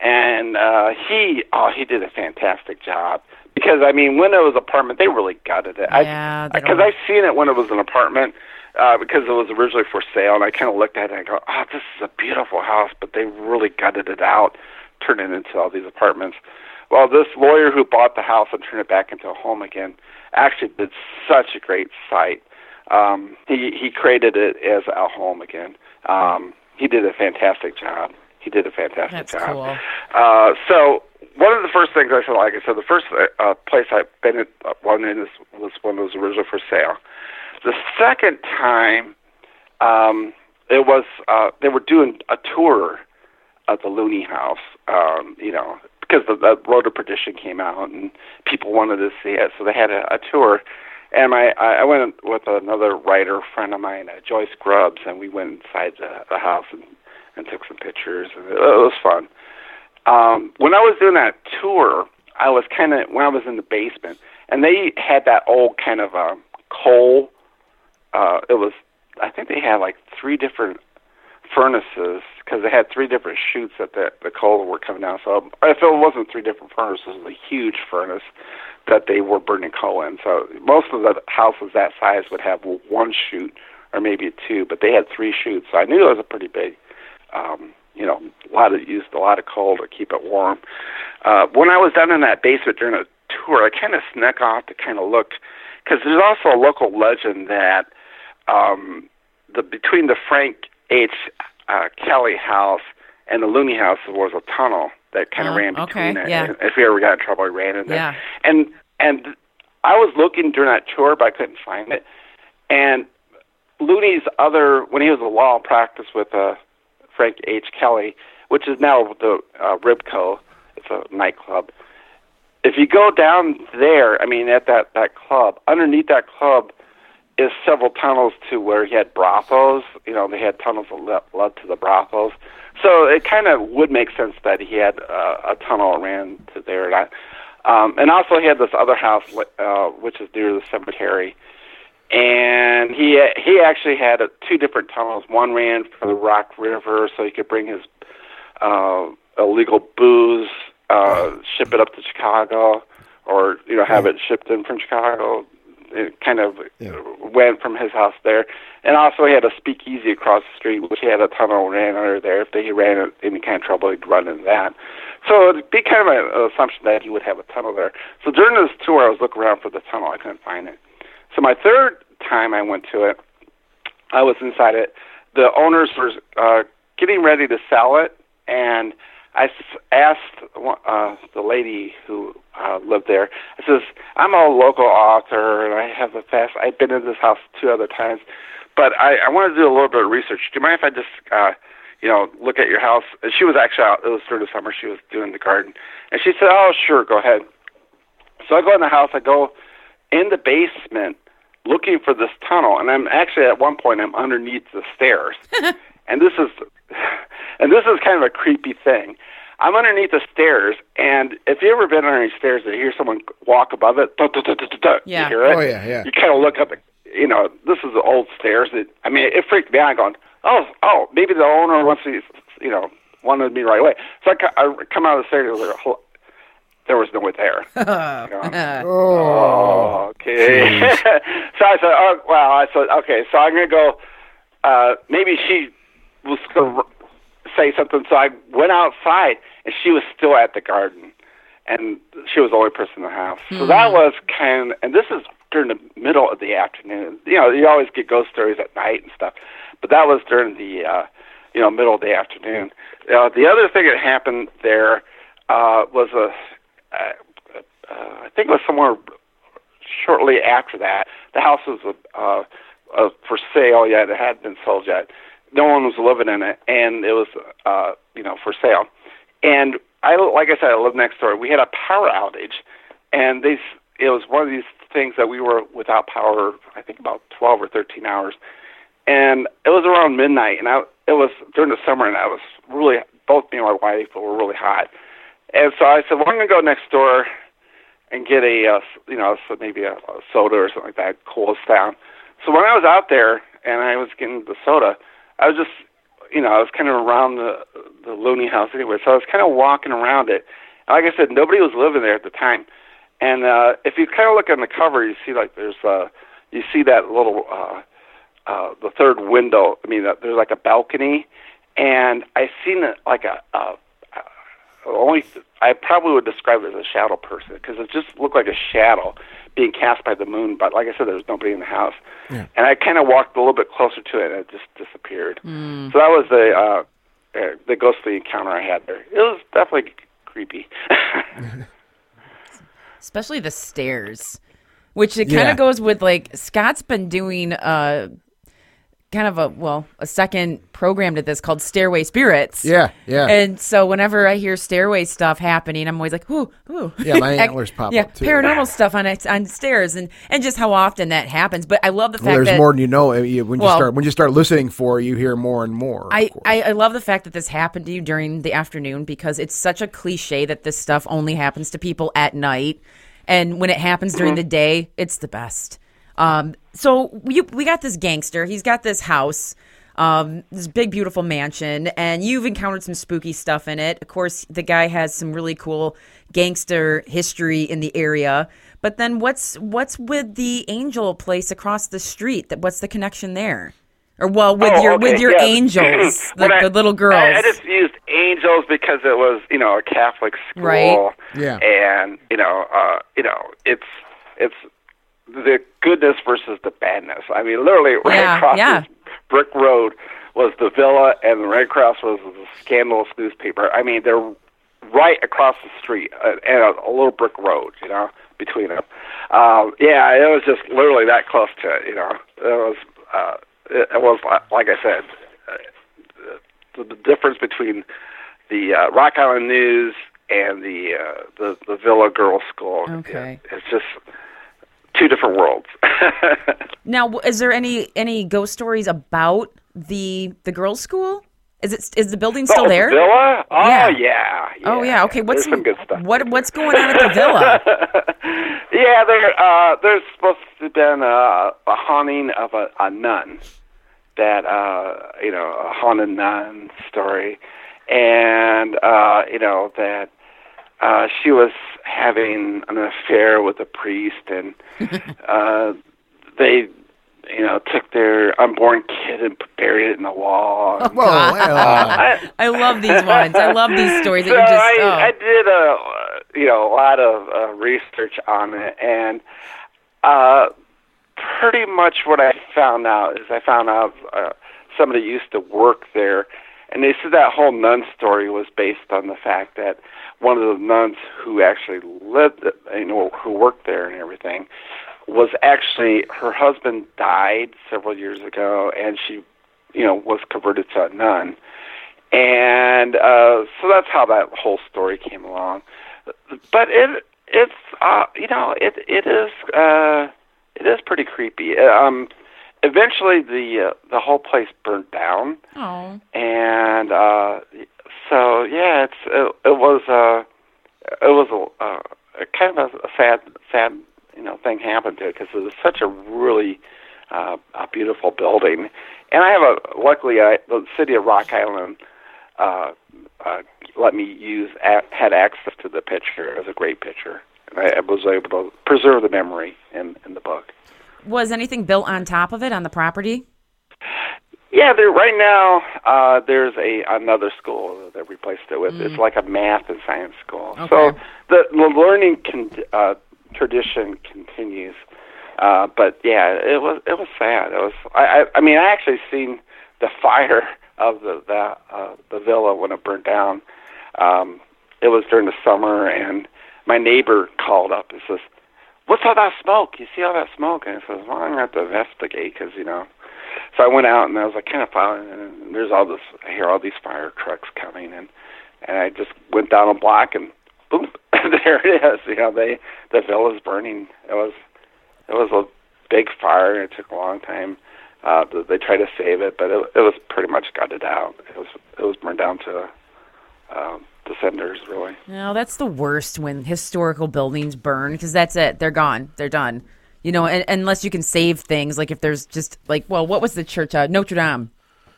And uh, he, oh, he did a fantastic job because I mean, when it was apartment, they really gutted it. Yeah, because I've seen it when it was an apartment uh, because it was originally for sale, and I kind of looked at it and I go, oh, this is a beautiful house, but they really gutted it out, turned it into all these apartments. Well, this lawyer who bought the house and turned it back into a home again actually did such a great site. Um, he he created it as a home again. Um, he did a fantastic job. He did a fantastic That's job. cool. Uh, so one of the first things I said, like I said, the first uh, place I've been in, uh, one in this was when it was originally for sale. The second time, um, it was uh, they were doing a tour of the Looney House. Um, you know, because the, the Road to Perdition came out and people wanted to see it, so they had a, a tour. And my I went with another writer friend of mine, uh, Joyce Grubbs, and we went inside the, the house and, and took some pictures, and it, it was fun. Um, when I was doing that tour, I was kind of when I was in the basement, and they had that old kind of uh, coal. Uh, it was I think they had like three different furnaces because they had three different chutes that the, the coal were coming down. So if it wasn't three different furnaces, it was a huge furnace that they were burning coal in. So most of the houses that size would have one chute or maybe two, but they had three chutes. So I knew it was a pretty big, um, you know, a lot of used a lot of coal to keep it warm. Uh, when I was down in that basement during a tour, I kind of snuck off to kind of look because there's also a local legend that um, the between the Frank H. Uh, Kelly house and the Looney house was a tunnel that kind of Oh, ran okay, between it. yeah. If we ever got in trouble, we ran in there. Yeah. And and I was looking during that tour, but I couldn't find it. And Looney's other when he was a law practice with uh, Frank H. Kelly, which is now the uh, Ribco, it's a nightclub. If you go down there, I mean, at that that club, underneath that club is several tunnels to where he had brothels. You know, they had tunnels that led, led to the brothels. So it kind of would make sense that he had uh, a tunnel ran to there. And, I, um, and also he had this other house, uh, which is near the cemetery. And he he actually had uh, two different tunnels. One ran for the Rock River, so he could bring his uh, illegal booze, uh, ship it up to Chicago, or you know have it shipped in from Chicago. It kind of went from his house there, and also he had a speakeasy across the street, which he had a tunnel ran under there. If he ran into any kind of trouble, he'd run into that. So it'd be kind of an assumption that he would have a tunnel there. So during this tour, I was looking around for the tunnel. I couldn't find it. So my third time I went to it, I was inside it. The owners were uh, getting ready to sell it, and I asked uh, the lady who uh, lived there. I says, "I'm a local author, and I have a fast. I've been in this house two other times, but I, I want to do a little bit of research. Do you mind if I just, uh, you know, look at your house?" And she was actually out. It was through the summer. She was doing the garden, and she said, "Oh, sure, go ahead." So I go in the house. I go in the basement looking for this tunnel, and I'm actually at one point I'm underneath the stairs, and this is, and this is kind of a creepy thing. I'm underneath the stairs, and if you ever been underneath stairs and you hear someone walk above it, duh, duh, duh, duh, duh, duh, Yeah. you hear it. Oh, yeah, yeah. You kind of look up. You know, this is the old stairs. That I mean, it freaked me out. Going, oh, oh, maybe the owner wants to, you know, wanted me right away. So I, I come out of the stairs. and there was- There was no one there. You know? Oh, okay. so I said, oh, well, I said, okay, so I'm going to go, uh, maybe she was going to say something. So I went outside, and she was still at the garden, and she was the only person in the house. So that was kind of, and this is during the middle of the afternoon. You know, you always get ghost stories at night and stuff, but that was during the, uh, you know, middle of the afternoon. Uh, the other thing that happened there uh, was a, uh, uh, I think it was somewhere shortly after that. The house was uh, uh, for sale yet; it hadn't been sold yet. No one was living in it, and it was uh, you know for sale. And I, like I said, I live next door. We had a power outage, and these it was one of these things that we were without power. I think about twelve or thirteen hours, and it was around midnight, and I it was during the summer, and I was really both me and my wife were really hot, and so I said, well, I'm gonna go next door and get a uh, you know maybe a, a soda or something like that, cool us down. So when I was out there and I was getting the soda, I was just you know I was kind of around the the Looney house anyway, so I was kind of walking around it. And like I said, nobody was living there at the time. And uh, if you kind of look on the cover, you see like there's uh, you see that little uh, uh, the third window. I mean, uh, there's like a balcony, and I seen like a, a only I probably would describe it as a shadow person because it just looked like a shadow being cast by the moon. But like I said, there was nobody in the house, and I kind of walked a little bit closer to it, and it just disappeared. So that was the uh, uh, the ghostly encounter I had there. It was definitely creepy. especially the stairs, which it kind Yeah. of goes with like Scott's been doing uh kind of a well a second program to this called Stairway Spirits. Yeah, yeah. And so whenever I hear stairway stuff happening, I'm always like, ooh, ooh. Yeah, my antlers pop yeah, up, too. paranormal stuff on on stairs, and and just how often that happens. But I love the fact well, there's that more than you know. Uh, When you Well- start when you start listening for, you hear more and more. I. I, I love the fact that this happened to you during the afternoon because it's such a cliche that this stuff only happens to people at night. And when it happens during the day, it's the best. Um, so we, we got this gangster. He's got this house, um, this big, beautiful mansion, and you've encountered some spooky stuff in it. Of course, the guy has some really cool gangster history in the area. But then what's what's with the angel place across the street? That what's the connection there? Or well, with Oh, your okay, with your yeah. angels, the, I- the little girls. I, I just used angels because it was, you know, a Catholic school. Right. Yeah. And you know, uh, you know, it's it's the goodness versus the badness. I mean, literally, right Yeah, across yeah. this brick road was the villa, and the Red Cross was the scandalous newspaper. I mean, they're right across the street, uh, and a, a little brick road, you know, between them. Um, yeah, it was just literally that close to it. You know, it was. Uh, it, it was like I said, uh, the, the difference between the uh, Rock Island News and the uh, the the Villa Girls School. Okay. it- it's just two different worlds. Now, is there any any ghost stories about the the girls' school Is it is the building Oh, still the there? Villa? Oh Yeah. yeah. Oh yeah. Okay. What's There's some good stuff. what what's going on at the villa? yeah, there uh there's supposed to have been a, a haunting of a, a nun. That uh you know, a haunted nun story. And uh, you know, that uh she was having an affair with a priest and uh they you know, took their unborn kid and buried it in the wall. Oh, Whoa, uh, I, I love these ones. I love these stories that so you just. I, oh. I did a uh, you know a lot of uh, research on it, and uh, pretty much what I found out is I found out uh, somebody used to work there, and they said that whole nun story was based on the fact that one of the nuns who actually lived, you know, who worked there and everything, was actually her husband died several years ago, and she, you know, was converted to a nun and uh, so that's how that whole story came along. But it it's uh, you know it it is uh, it is pretty creepy. Um, eventually, the uh, the whole place burned down, oh. and uh, so yeah, it's it, it was uh, it was a, uh, kind of a, sad sad you know thing happened to it because it was such a really uh, a beautiful building, and I have a luckily I, the city of Rock Island uh, uh, let me use had access to the picture. It was a great picture, and I, I was able to preserve the memory in in the book. Was anything built on top of it on the property? Yeah, there right now uh, there's a another school that replaced it with. It's like a math and science school. Okay. So the the learning con- uh, tradition continues. Uh, but yeah, it was it was sad. It was I I, I mean I actually seen the fire of the the uh, the villa when it burned down. Um, it was during the summer, and my neighbor called up and says, "What's all that smoke? You see all that smoke?" And I says, "Well, I'm gonna have to investigate because you know." So I went out and I was like kind of following, and there's all this. I hear all these fire trucks coming, and and I just went down a block and boom, there it is. You know, they the villa's burning. It was it was a big fire, and it took a long time. Uh, th- they tried to save it, but it, it was pretty much gutted out. It was it was burned down to the cinders, really. No, that's the worst when historical buildings burn because that's it. They're gone. They're done. You know, and, unless you can save things, like if there's just like, well, what was the church? Uh, Notre Dame.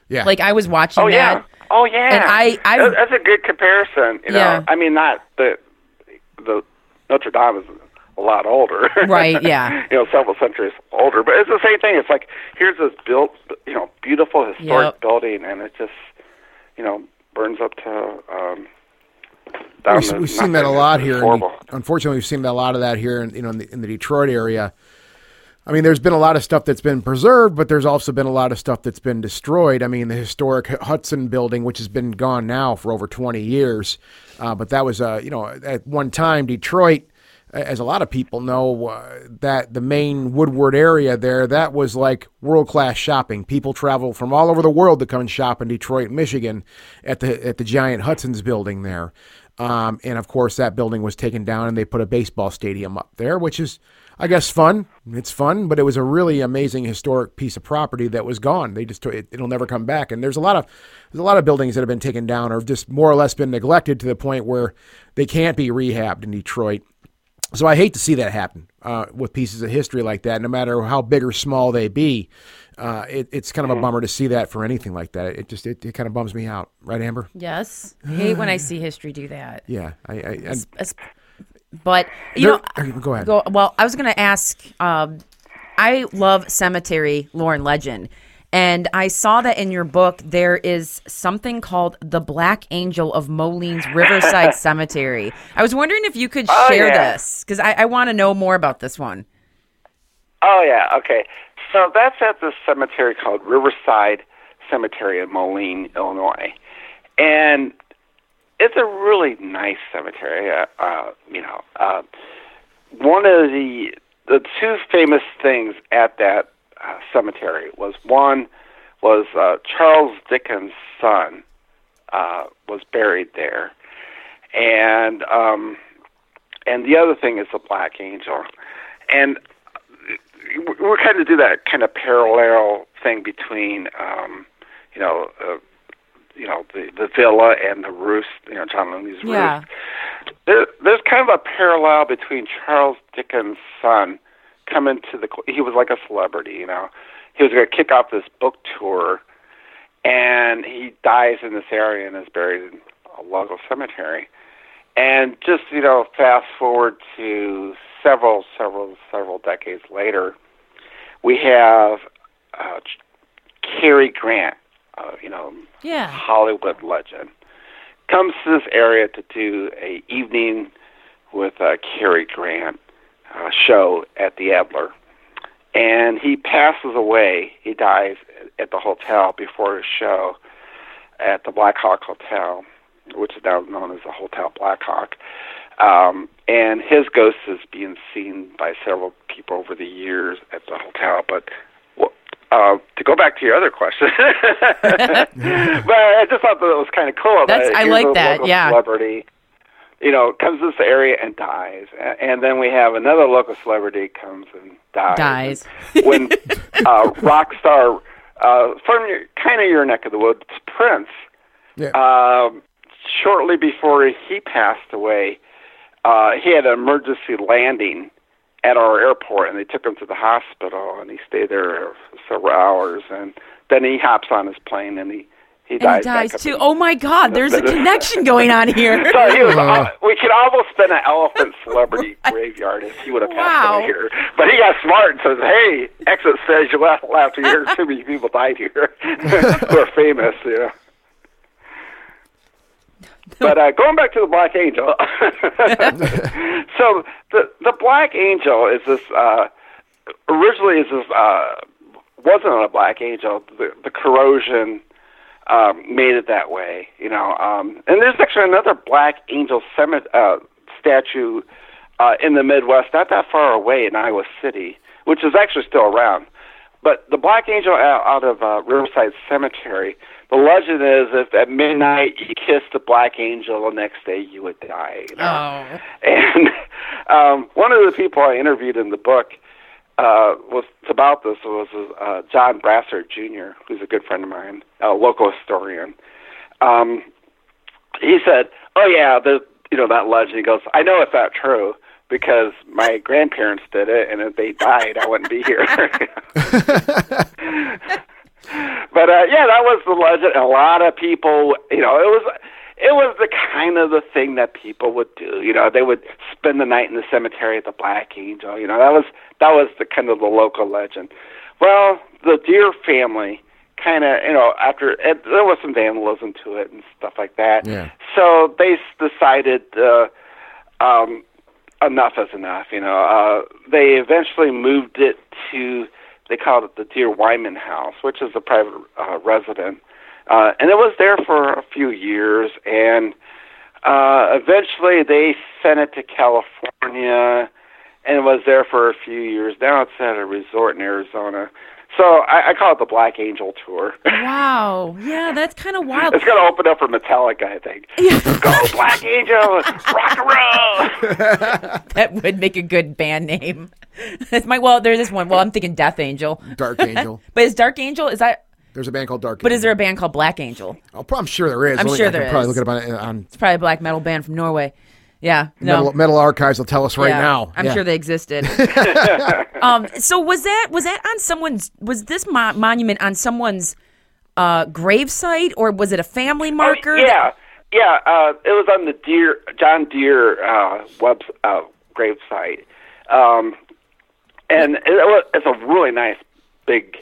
yeah. Like I was watching Oh yeah. that. Oh yeah. And I- I've- that's a good comparison. You know, Yeah. I mean, not the the Notre Dame is a lot older, Right, yeah. you know, several centuries older, but it's the same thing. It's like here's this built, you know, beautiful historic Yep. building, and it just, you know, burns up to. Um, down We've, we've seen that a lot here. In unfortunately, we've seen a lot of that here, in, you know, in the, in the Detroit area. I mean, there's been a lot of stuff that's been preserved, but there's also been a lot of stuff that's been destroyed. I mean, the historic Hudson building, which has been gone now for over 20 years, uh, but that was, uh, you know, at one time Detroit, as a lot of people know, uh, that the main Woodward area there, that was like world class shopping. People travel from all over the world to come and shop in Detroit, Michigan, at the at the giant Hudson's building there. Um, and of course, that building was taken down, and they put a baseball stadium up there, which is, I guess, fun. It's fun, but it was a really amazing historic piece of property that was gone. They just it, it'll never come back. And there's a lot of there's a lot of buildings that have been taken down or just more or less been neglected to the point where they can't be rehabbed in Detroit. So I hate to see that happen uh, with pieces of history like that, no matter how big or small they be. Uh, it, it's kind of a bummer to see that for anything like that. It just it, it kind of bums me out, right, Amber? Yes. I hate when I see history do that. Yeah, I, I, and Es- But you There- know, go ahead. Go, well, I was going to ask. Um, I love cemetery lore and legend, and I saw that in your book there is something called the Black Angel of Moline's Riverside Cemetery. I was wondering if you could Oh, share yeah. this because I, I want to know more about this one. Oh yeah, okay. So that's at this cemetery called Riverside Cemetery in Moline, Illinois, and it's a really nice cemetery. Uh, uh, you know, uh, one of the the two famous things at that uh, cemetery was one was uh, Charles Dickens' son uh, was buried there, and um, and the other thing is the Black Angel, and we're kind of do that kind of parallel thing between um, you know uh, the villa and the roost, you know John Looney's Yeah. roost. There, there's kind of a parallel between Charles Dickens' son coming to the. He was like a celebrity, you know. He was going to kick off this book tour, and he dies in this area and is buried in a local cemetery. And just you know, fast forward to several, several, several decades later, we have uh, Cary Grant, uh, you know, Yeah. Hollywood legend, comes to this area to do a evening with uh, Cary Grant uh, show at the Adler, and he passes away. He dies at the hotel before his show at the Blackhawk Hotel, which is now known as the Hotel Blackhawk. Um, and his ghost is being seen by several people over the years at the hotel. But uh, to go back to your other question, but I just thought that it was kind of cool. That's- that I like a that, yeah. Celebrity, you know, comes to this area and dies, and then we have another local celebrity comes and dies. Dies. when uh, rock star uh, from your, kind of your neck of the woods, Prince. Yeah. Um, shortly before he passed away, uh, he had an emergency landing at our airport, and they took him to the hospital, and he stayed there several hours, and then he hops on his plane, and he he And dies. he dies too. Oh my God, there's a connection going on here. so he was, uh, we could almost been an elephant celebrity graveyard if he would have passed Wow. away here. But he got smart and says, "Hey, exit says you left last year. Too many people died here who are famous." You know. But uh, going back to the Black Angel, so the the Black Angel is this uh, originally is this uh, wasn't a Black Angel. The, the corrosion um, made it that way, you know. Um, and there's actually another Black Angel cemet- uh, statue uh, in the Midwest, not that far away in Iowa City, which is actually still around. But the Black Angel out, out of uh, Riverside Cemetery, the legend is if at midnight you kissed the Black Angel, the next day you would die. You know? Oh. And um, one of the people I interviewed in the book uh, was about this was uh, John Brassard Jr., who's a good friend of mine, a local historian. Um, he said, "Oh yeah, the you know that legend." He goes, "I know it's not true." Because my grandparents did it, and if they died, I wouldn't be here. but uh, yeah, that was the legend. A lot of people, you know, it was it was the kind of the thing that people would do. You know, they would spend the night in the cemetery at the Black Angel. You know, that was that was the kind of the local legend. Well, the Deere family kind of, you know, after it, there was some vandalism to it and stuff like that. Yeah. So they decided. Uh, um, enough is enough. You know, uh, they eventually moved it to they called it the Deere-Wiman House, which is a private uh, residence, uh, and it was there for a few years, and uh, eventually they sent it to California, and it was there for a few years. Now it's at a resort in Arizona. So I, I call it the Black Angel Tour. Wow. Yeah, that's kind of wild. It's going to open up for Metallica, I think. Go Black Angel, rock and roll. That would make a good band name. That's my well. There's this one. Well, I'm thinking Death Angel. Dark Angel. But is Dark Angel? Is that? There's a band called Dark. But is there a band called Black Angel? Oh, I'm sure there is. I'm Only- sure I can there probably is. look it up on, on It's probably a black metal band from Norway. Yeah. No. metal, metal archives. will tell us right Yeah, now. I'm Yeah. sure they existed. um, so was that was that on someone's was this mo- monument on someone's uh, gravesite or was it a family marker? Oh, yeah, yeah. Uh, it was on the Deere John Deere uh, web uh, gravesite, um, and it, was, it's a really nice big,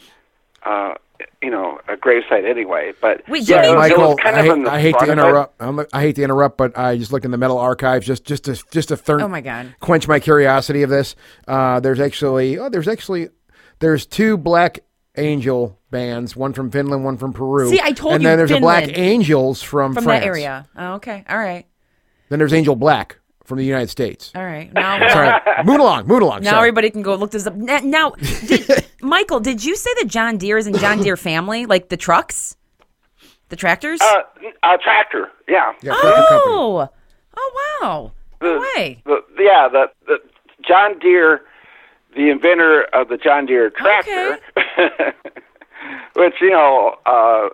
uh, you know, a gravesite anyway. But Wait, you yeah, mean- it was, it was Michael, kind I hate, I hate to front of it. interrupt. I'm, I hate to interrupt, but I just looked in the metal archives just just to just to thir- Oh, my God. quench my curiosity of this. Uh, there's actually oh, there's actually there's two Black Angel bands, one from Finland, one from Peru. See, I told and you And then there's a Black Angels from from France. that area. Oh, okay. All right. Then there's Angel Black from the United States. All right. Now Sorry, move along, move along. Now sorry. everybody can go look this up. Now, now did, Michael, did you say that John Deere is in John Deere family, like the trucks, the tractors? Uh, a tractor, yeah. Yeah, tractor company. oh, oh wow! No way. The, yeah, the, the John Deere, the inventor of the John Deere tractor, which you know, uh,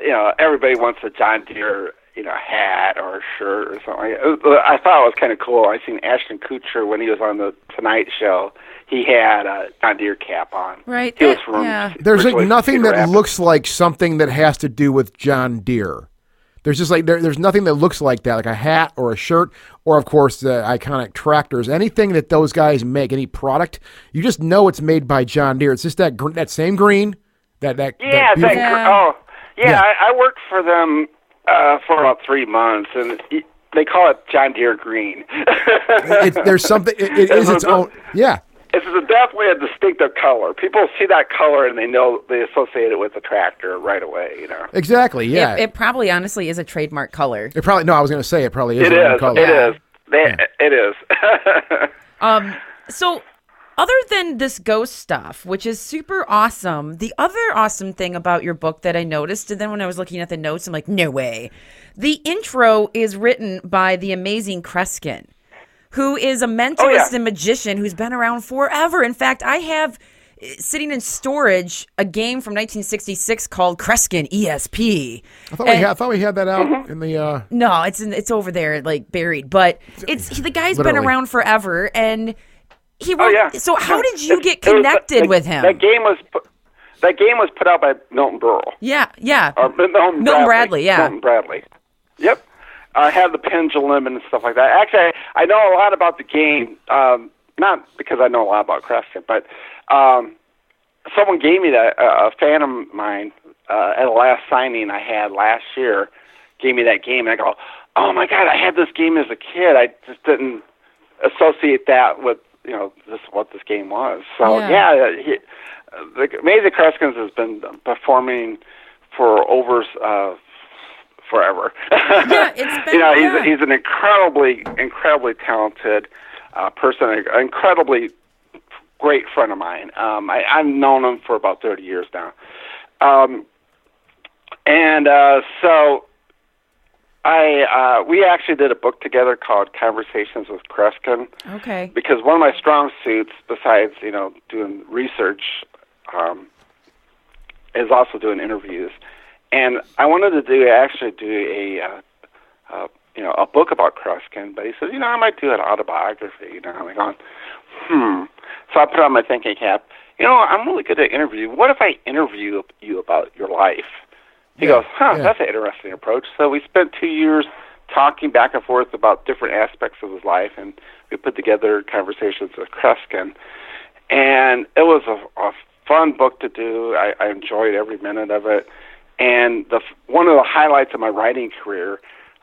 you know, everybody wants a John Deere, you know, hat or a shirt or something. Like that. Uh, I thought it was kind of cool. I seen Ashton Kutcher when he was on the Tonight Show. He had a John Deere cap on. Right, He was that- from. yeah. There's like nothing that Rapids. looks like something that has to do with John Deere. There's just like there, there's nothing that looks like that, like a hat or a shirt, or of course the iconic tractors. Anything that those guys make, any product, you just know it's made by John Deere. It's just that gr- that same green, that that Yeah, that that, beautiful- Yeah. oh, yeah. Yeah. I, I worked for them uh, for about three months, and it, they call it John Deere Green. it's, there's something. It, it is its own. Yeah, It's a, definitely a distinctive color. People see that color and they know they associate it with the tractor right away. You know. exactly. Yeah, It, it probably honestly is a trademark color. It probably no. I was going to say it probably is. It their own is. color. It is. They, It is. Um, so other than this ghost stuff, which is super awesome, the other awesome thing about your book that I noticed, and then when I was looking at the notes, I'm like, no way. The intro is written by the amazing Kreskin, who is a mentalist Oh, yeah. and magician who's been around forever. In fact, I have uh, sitting in storage a game from 1966 called Kreskin ESP. I thought we had. I thought we had that out Mm-hmm. in the. uh no, it's in, it's over there, like buried. But it's the guy's been around forever, and he. oh Wrote, yeah. So how did you get it was- connected with him? That game was. Put, that game was put out by Milton Berle. yeah, yeah. Or Milton, Milton Bradley. Bradley, yeah. Milton Bradley. Yep. I have the pendulum and stuff like that. Actually, I, I know a lot about the game. Um, not because I know a lot about Kreskin, but um, someone gave me that. Uh, a fan of mine uh, at the last signing I had last year gave me that game, and I go, "Oh my god, I had this game as a kid. I just didn't associate that with you know this what this game was." So Yeah. yeah, he, the Amazing Kreskins has been performing for over uh, forever. Yeah, it's been- you know yeah. he's he's an incredibly incredibly talented uh, person, an incredibly great friend of mine. Um, I, I've known him for about thirty years now, um, and uh, so. I uh, we actually did a book together called Conversations with Kreskin Okay. because one of my strong suits, besides you know doing research, um, is also doing interviews, and I wanted to do actually do a uh, uh, you know a book about Kreskin, but he said you know I might do an autobiography. You know, I'm like going, hmm. So I put on my thinking cap. You know, I'm really good at interview. What if I interview you about your life? He Yeah, goes, huh, yeah. that's an interesting approach. So we spent two years talking back and forth about different aspects of his life, and we put together conversations with Kreskin. And it was a, a fun book to do. I, I enjoyed every minute of it. And the one of the highlights of my writing career,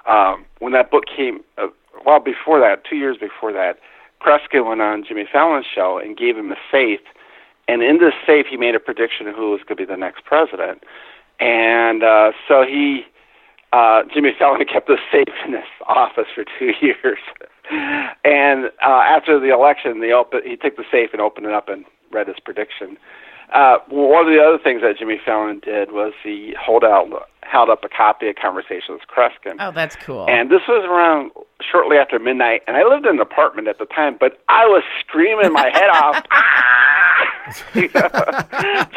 um, when that book came, uh, well, before that, two years before that, Kreskin went on Jimmy Fallon's show and gave him a safe. And in this safe, he made a prediction of who was going to be the next president. And uh, so he, uh, Jimmy Fallon kept the safe in his office for two years. and uh, after the election, the open, he took the safe and opened it up and read his prediction. Uh, one of the other things that Jimmy Fallon did was he hold out, held up a copy of Conversations with Kreskin. Oh, that's cool. And this was around shortly after midnight, and I lived in an apartment at the time, but I was screaming my head off. "Ah!" You know?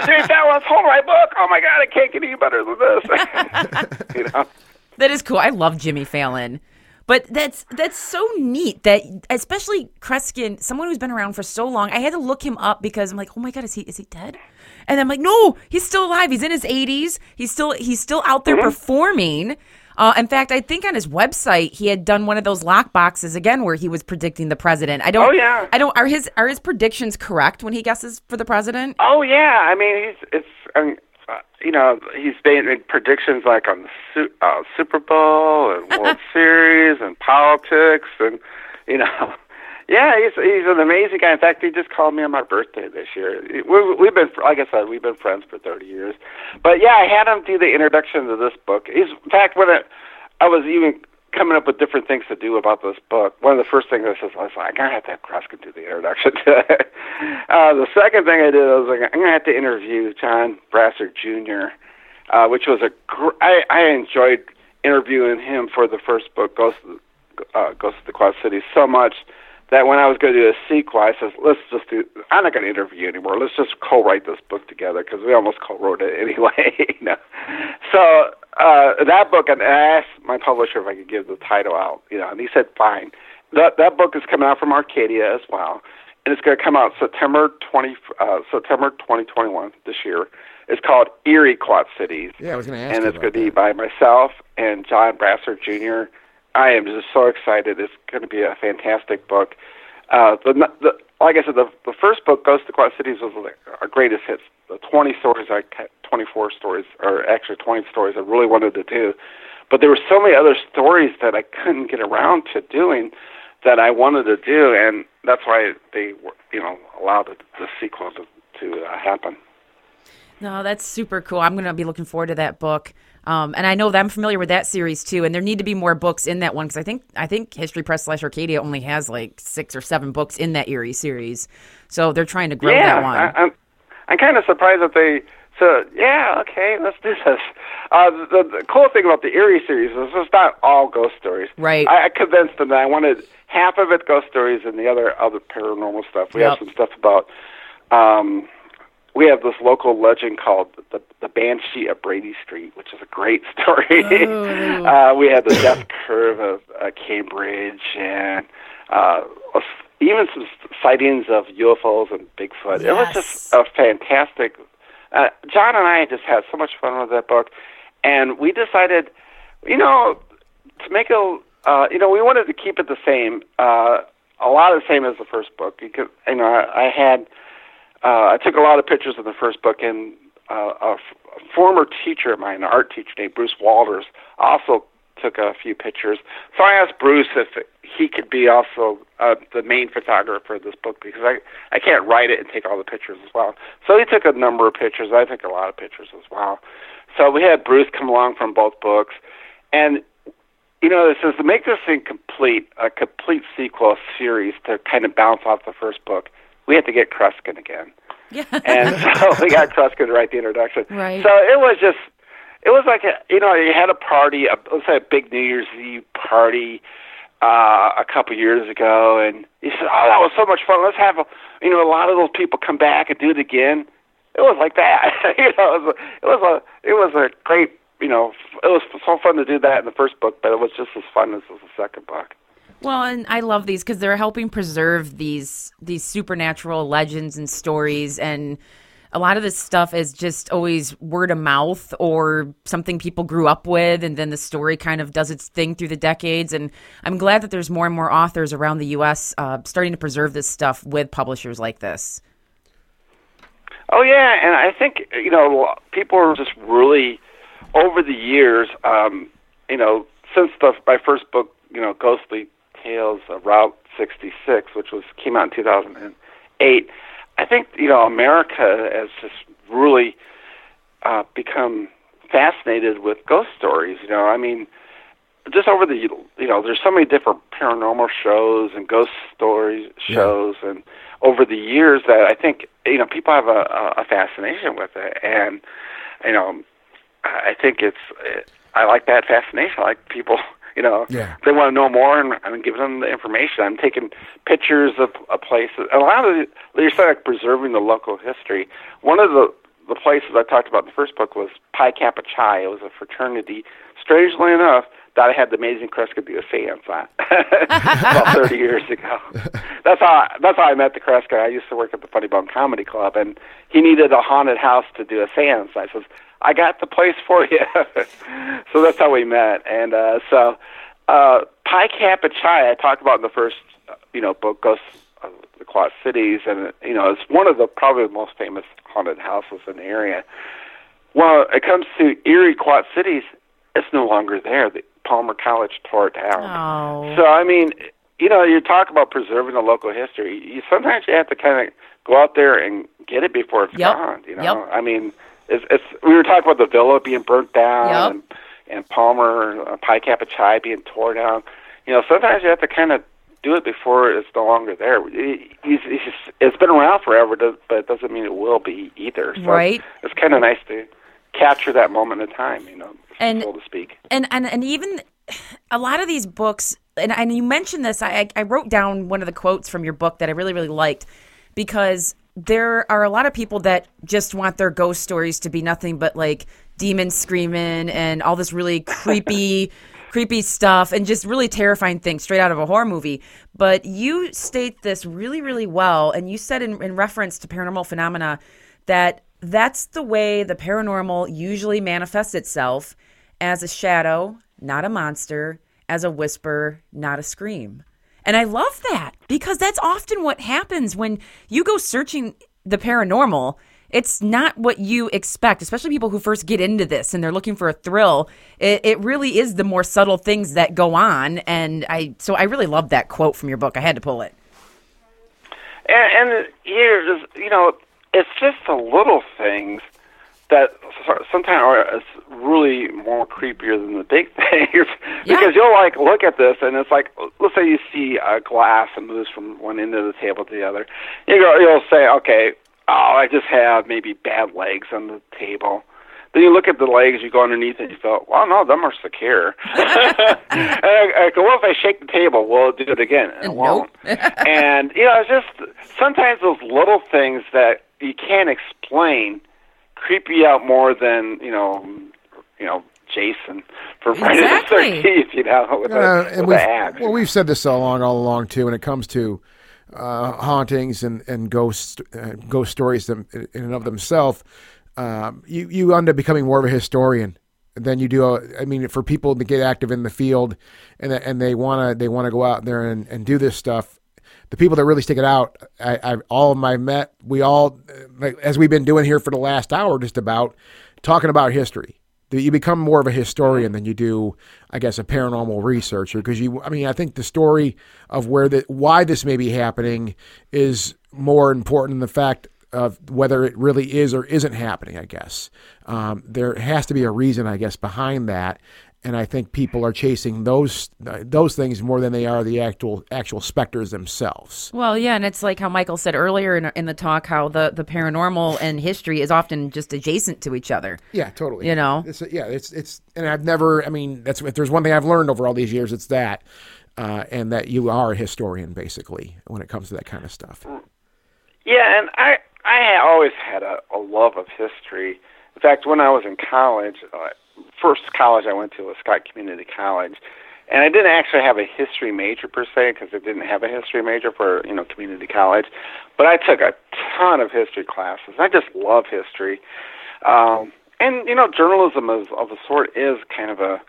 Jimmy Fallon's hold my book. Oh my God, I can't get any better than this. you know? That is cool. I love Jimmy Fallon. But that's that's so neat that especially Kreskin, someone who's been around for so long, I had to look him up because I'm like, oh my god, is he is he dead? And I'm like, no, he's still alive. He's in his 80s. He's still he's still out there mm-hmm. performing. Uh, in fact, I think on his website he had done one of those lock boxes again where he was predicting the president. I don't. Oh, yeah. I don't. Are his are his predictions correct when he guesses for the president? Oh yeah, I mean he's it's um, uh, you know he's made predictions like on the Su- uh, Super Bowl and World Series and politics and you know yeah he's he's an amazing guy. In fact, he just called me on my birthday this year. We, we've been like I said we've been friends for thirty years. But yeah, I had him do the introduction to this book. He's in fact when it, I was even coming up with different things to do about this book. One of the first things I said was I'm gonna have to have Kreskin do the introduction to it. Uh, the second thing I did was like, I'm gonna have to interview John Brassard Jr., uh, which was a gr- I, I enjoyed interviewing him for the first book, Ghost uh, Ghost of the Quad Cities, so much that when I was going to do a sequel, I said, let's just do. I'm not going to interview anymore. Let's just co-write this book together because we almost co-wrote it anyway. you know? So uh, that book, and I asked my publisher if I could give the title out, you know, and he said fine. That that book is coming out from Arcadia as well, and it's going to come out September twenty uh, September twenty twenty one this year. It's called Eerie Quad Cities. Yeah, I was going to ask and it's going to be by myself and John Brassard Jr. I am just so excited. It's going to be a fantastic book. Uh, the, the like I said, the the first book, Ghost of Quad Cities, was our greatest hits. The 20 stories, I 24 stories, or actually 20 stories, I really wanted to do, but there were so many other stories that I couldn't get around to doing that I wanted to do, and that's why they you know, allowed the, the sequel to to uh, happen. No, that's super cool. I'm going to be looking forward to that book. Um, and I know that I'm familiar with that series too. And there need to be more books in that one because I think I think History Press slash Arcadia only has like six or seven books in that Eerie series. So they're trying to grow yeah, that one. I, I'm I'm kind of surprised that they said, yeah, okay, let's do this. Uh, the, the cool thing about the Eerie series is it's not all ghost stories. Right. I, I convinced them that I wanted half of it ghost stories and the other other paranormal stuff. We Yep. have some stuff about. Um, we have this local legend called the the Banshee of Brady Street, which is a great story. Oh. uh, we have the Death Curve of uh, Cambridge, and uh, even some sightings of UFOs and Bigfoot. It was just a fantastic. Uh, John and I just had so much fun with that book, and we decided, you know, to make a, uh, you know, we wanted to keep it the same, uh, a lot of the same as the first book. Because you know, I, I had, uh, I took a lot of pictures in the first book, and uh, a, f- a former teacher of mine, an art teacher named Bruce Walters, also took a few pictures. So I asked Bruce if he could be also uh, the main photographer of this book because I I can't write it and take all the pictures as well. So he took a number of pictures. I took a lot of pictures as well. So we had Bruce come along from both books, and you know, it says to make this thing complete, a complete sequel series to kind of bounce off the first book, we had to get Kreskin again. yeah. And so we got Kreskin to write the introduction. Right. So it was just, it was like, a, you know, you had a party, a, let's say a big New Year's Eve party uh, a couple years ago, and you said, oh, that was so much fun. Let's have, a, you know, a lot of those people come back and do it again. It was like that. you know, it was, a, it was a, it was a great, you know, it was so fun to do that in the first book, but it was just as fun as the second book. Well, and I love these because they're helping preserve these these supernatural legends and stories, and a lot of this stuff is just always word of mouth or something people grew up with, and then the story kind of does its thing through the decades. And I'm glad that there's more and more authors around the U.S. Uh, starting to preserve this stuff with publishers like this. Oh yeah, and I think you know people are just really over the years. Um, you know, since the my first book, you know, Ghostly Tales of Route 66, which was came out in 2008. I think you know America has just really uh, become fascinated with ghost stories. You know, I mean, just over the you know, there's so many different paranormal shows and ghost stories shows, and over the years that I think you know people have a, a fascination with it, and you know, I think it's I like that fascination. I like people. You know, Yeah. they want to know more, and I'm giving them the information. I'm taking pictures of a place. A lot of the, you're saying like preserving the local history. One of the the places I talked about in the first book was Pi Kappa Chi. It was a fraternity. Strangely enough, that I had the amazing Kreskin do a seance on about 30 years ago. That's how that's how I met the Kreskin. I used to work at the Funny Bone Comedy Club, and he needed a haunted house to do a seance. I says, "I got the place for you." so that's how we met, and uh, so uh, Pi Kappa Chi I talked about in the first, uh, you know, book Ghosts of the Quad Cities, and you know, it's one of the probably the most famous haunted houses in the area. Well, it comes to Eerie Quad Cities, it's no longer there. The Palmer College tore it down. Oh. So I mean, you know, you talk about preserving the local history. You sometimes you have to kind of go out there and get it before it's Yep. gone. You know, Yep. I mean, it's, it's we were talking about the villa being burnt down Yep. and and Palmer uh, Pi Kappa Chi being torn down. You know, sometimes you have to kind of do it before it's no longer there. It, it's, it's, it's been around forever, but it doesn't mean it will be either. So Right. It's kind of nice to capture that moment in time. You know, And- so to speak. and and and even a lot of these books and, and you mentioned this I, I wrote down one of the quotes from your book that i really really liked because there are a lot of people that just want their ghost stories to be nothing but like demons screaming and all this really creepy creepy stuff and just really terrifying things straight out of a horror movie. But you state this really really well and you said in, in reference to paranormal phenomena that that's the way the paranormal usually manifests itself as a shadow not a monster as a whisper not a scream and I love that because that's often what happens when you go searching the paranormal. It's not what you expect, especially people who first get into this and they're looking for a thrill. It, it really is the more subtle things that go on. And I, so I really love that quote from your book. I had to pull it. And, and here's, you know, it's just the little things that sometimes are uh, is really more creepier than the big things. Because you'll like look at this and it's like let's say you see a glass and moves from one end of the table to the other. You go you'll say okay oh I just have maybe bad legs on the table. Then you look at the legs you go underneath it you feel well no them are secure. And I, I go well if I shake the table well do it again. And it won't. And you know it's just sometimes those little things that you can't explain creep you out more than you know, you know, Jason for Friday Exactly. the Thirteenth. You know, with, Uh, a, and with we've, a axe. well, we've said this all along, all along too. When it comes to uh, hauntings and and ghost uh, ghost stories them, in and of themselves, um, you you end up becoming more of a historian than you do. uh, I mean, for people to get active in the field and and they wanna they wanna go out there and, and do this stuff. The people that really stick it out, I, I all of my met, we all, as we've been doing here for the last hour, just about talking about history you become more of a historian than you do, I guess, a paranormal researcher. Because you, I mean, I think the story of where the why this may be happening is more important than the fact of whether it really is or isn't happening. I guess um, there has to be a reason, I guess, behind that. And I think people are chasing those those things more than they are the actual actual specters themselves. Well, yeah, and it's like how Michael said earlier in, in the talk how the, the paranormal and history is often just adjacent to each other. Yeah, totally. You know? it's yeah, it's it's, and I've never. I mean, that's if there's one thing I've learned over all these years, it's that, uh, and that you are a historian basically when it comes to that kind of stuff. Yeah, and I I always had a, a love of history. In fact, when I was in college, uh, first college I went to was Scott Community College, and I didn't actually have a history major per se because I didn't have a history major for you know community college, but I took a ton of history classes. I just love history, um, and you know journalism is, of a sort is kind of a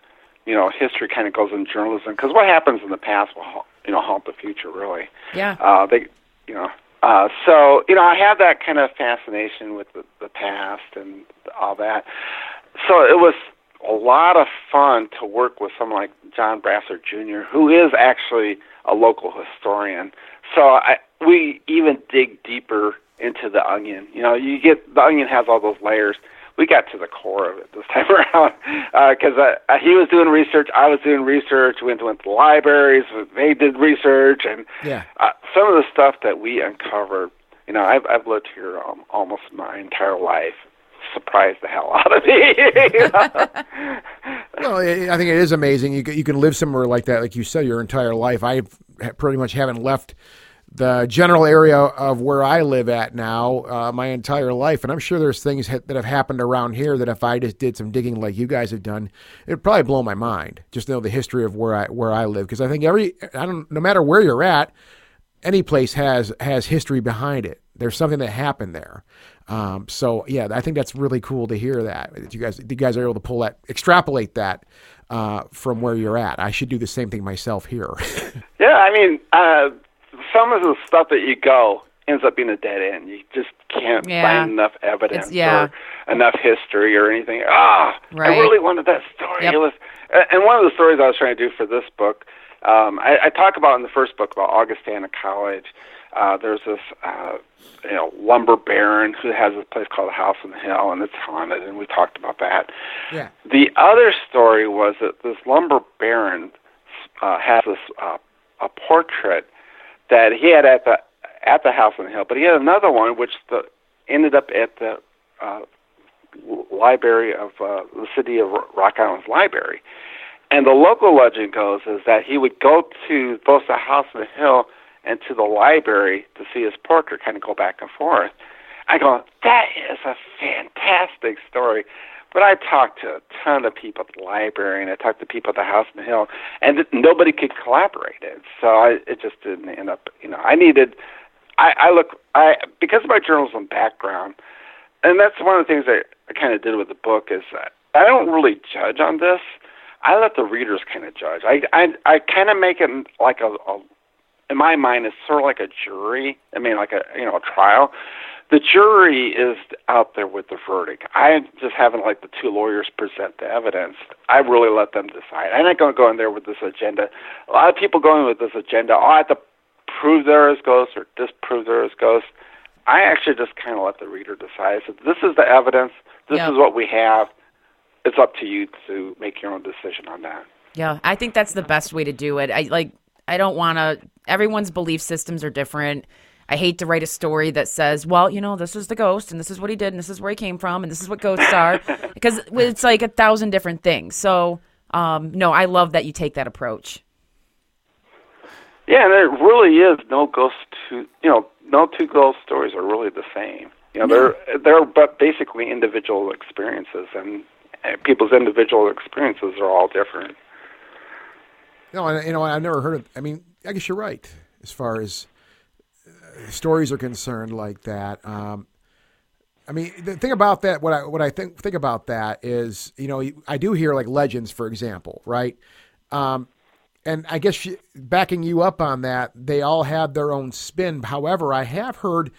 you know history kind of goes in journalism because what happens in the past will you know haunt the future really. Yeah. Uh, they, you know, uh, so you know, I have that kind of fascination with the, the past and all that. So it was a lot of fun to work with someone like John Brassard Jr., who is actually a local historian. So I, we even dig deeper into the onion. You know, you get the onion has all those layers. We got to the core of it this time around because uh, uh, he was doing research, I was doing research. We went to, went to the libraries, they did research, and Yeah. uh, some of the stuff that we uncovered. You know, I've I've lived here um, almost my entire life. Surprised the hell out of me. Well, I think it is amazing. You can, you can live somewhere like that, like you said, your entire life. I pretty much haven't left the general area of where I live at now uh, my entire life, and I'm sure there's things ha- that have happened around here that if I just did some digging like you guys have done, it'd probably blow my mind. Just know the history of where I where I live, because I think every I don't no matter where you're at, any place has has history behind it. There's something that happened there. Um, so yeah, I think that's really cool to hear that, that you guys you guys are able to pull that, extrapolate that uh, from where you're at. I should do the same thing myself here. yeah, I mean, uh, some of the stuff that you go ends up being a dead end. You just can't Yeah. find enough evidence It's- yeah. or enough history or anything. Ah, Right. I really wanted that story. Yep. Was, and one of the stories I was trying to do for this book, um, I, I talk about in the first book about Augustana College. Uh, there's this, uh, you know, lumber baron who has this place called the House on the Hill, and it's haunted, and we talked about that. yeah. The other story was that this lumber baron uh, has this uh, a portrait that he had at the at the house on the hill, but he had another one which the, ended up at the uh, library of uh, the city of Rock Island's library. And the local legend goes is that he would go to both the house on the hill and to the library to see his portrait, kind of go back and forth. I go, that is a fantastic story. But I talked to a ton of people at the library, and I talked to people at the House on the Hill, and nobody could collaborate it. So I, it just didn't end up. You know, I needed. I, I look. I because of my journalism background, and that's one of the things that I kind of did with the book is that I don't really judge on this. I let the readers kind of judge. I I I kind of make it like a, a in my mind it's sort of like a jury. I mean, like a you know a trial. The jury is out there with the verdict. I just haven't let the two lawyers present the evidence. I really let them decide. I'm not going to go in there with this agenda. A lot of people go in with this agenda. Oh, I have to prove there is ghosts or disprove there is ghosts. I actually just kind of let the reader decide. So this is the evidence. This Yep. is what we have. It's up to you to make your own decision on that. Yeah, I think that's the best way to do it. I like I don't want to everyone's belief systems are different. I hate to write a story that says, "Well, you know, this is the ghost and this is what he did and this is where he came from and this is what ghosts are." because it's like a thousand different things. So, um no, I love that you take that approach. Yeah, and there really is no ghost to you know no two ghost stories are really the same. You know, they're they're but basically individual experiences, and people's individual experiences are all different. No, and you know, I've never heard of. I mean, I guess you're right as far as uh, stories are concerned, like that. Um, I mean, the thing about that, what I what I think think about that is, you know, I do hear like legends, for example, right? Um, and I guess backing you up on that, they all have their own spin. However, I have heard.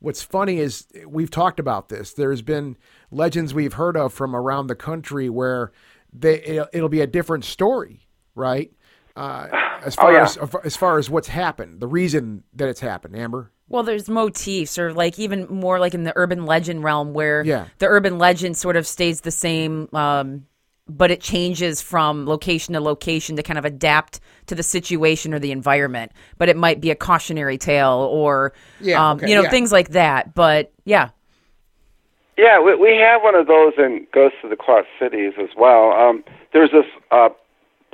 What's funny is we've talked about this. There's been legends we've heard of from around the country where they it'll, it'll be a different story, right? Uh, as far yeah. as as far as what's happened, the reason that it's happened, Amber. Well, there's motifs, or like even more like in the urban legend realm, where Yeah. the urban legend sort of stays the same, um, but it changes from location to location to kind of adapt to the situation or the environment. But it might be a cautionary tale, or Yeah, um, okay, you know, yeah. things like that. But yeah, Yeah, we, we have one of those in Ghosts of the Quad Cities as well. Um, there's this uh,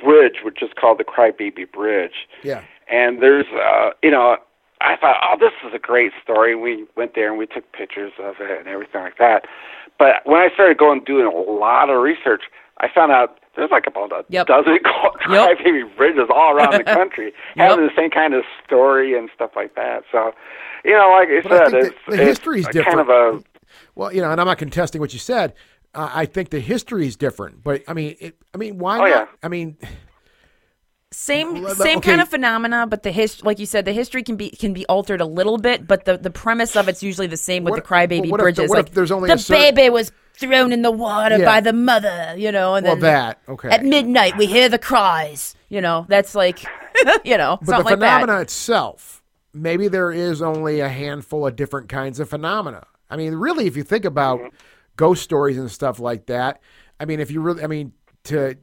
bridge which is called the Crybaby Bridge. Yeah. And there's, uh, you know, I thought, oh, this is a great story. We went there and we took pictures of it and everything like that. But when I started going doing a lot of research, I found out there's like about a Yep. dozen Yep. crybaby bridges all around the country having the same kind of story and stuff like that. So, you know, like I But said, think it's, the, the it's history's a different. kind of a well, you know, and I'm not contesting what you said. Uh, I think the history is different, but I mean, it, I mean, why Oh, not? yeah. I mean, same same okay. kind of phenomena, but the hist like you said, the history can be can be altered a little bit, but the the premise of it's usually the same with What- the crybaby what if the- bridges. if like there's only the a certain- baby was thrown in the water Yeah. by the mother, you know, and well, then that okay. At midnight, we hear the cries. You know, that's like, you know, but the like phenomena that. itself, maybe there is only a handful of different kinds of phenomena. I mean, really, if you think about ghost stories and stuff like that, I mean, if you really, I mean, to,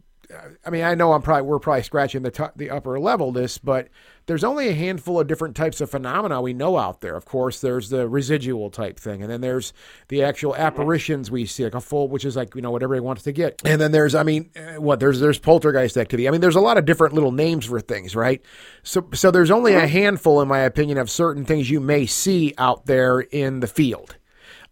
I mean, I know I'm probably we're probably scratching the top, the upper level this, but there's only a handful of different types of phenomena we know out there. Of course, there's the residual type thing, and then there's the actual apparitions we see, like a full, which is like you know whatever everybody wants to get, and then there's, I mean, uh, what there's there's poltergeist activity. I mean, there's a lot of different little names for things, right? So so there's only a handful, in my opinion, of certain things you may see out there in the field.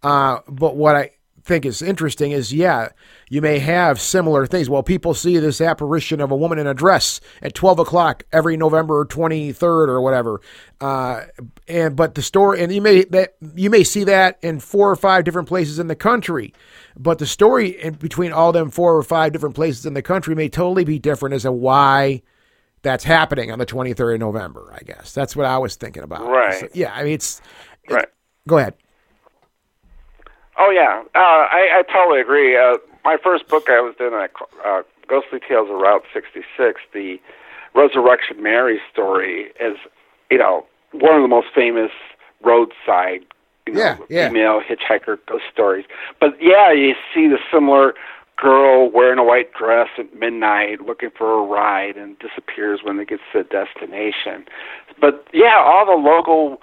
Uh, but what I think is interesting is, yeah, you may have similar things. Well, people see this apparition of a woman in a dress at 12 o'clock every November 23rd or whatever. Uh, and but the story, and you may that you may see that in four or five different places in the country. But the story in between all them four or five different places in the country may totally be different as to why that's happening on the 23rd of November. I guess that's what I was thinking about. Right. So, yeah. I mean, it's. right. Go ahead. Oh yeah, uh, I, I totally agree. Uh, my first book I was doing, uh, uh, Ghostly Tales of Route 66, the Resurrection Mary story, is you know one of the most famous roadside, you know, Yeah, yeah. female hitchhiker ghost stories. But yeah, you see the similar girl wearing a white dress at midnight looking for a ride and disappears when it gets to the destination. But yeah, all the local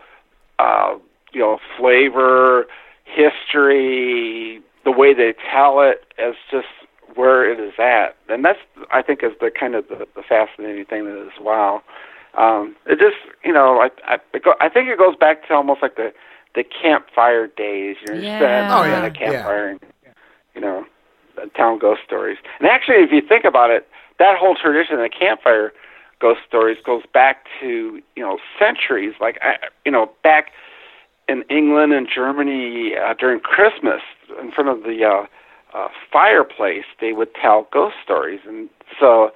uh, you know, flavor, history, the way they tell it is just where it is at, and that's I think is the kind of the, the fascinating thing that as well. um, it just you know I I, go, I think it goes back to almost like the the campfire days. You know, Yeah. stand Oh, yeah, a campfire, yeah. and, you know, the town ghost stories. And actually, if you think about it, that whole tradition, of the campfire ghost stories, goes back to you know centuries. Like I, you know, back in England and Germany uh, during Christmas, in front of the uh, uh, fireplace, they would tell ghost stories, and so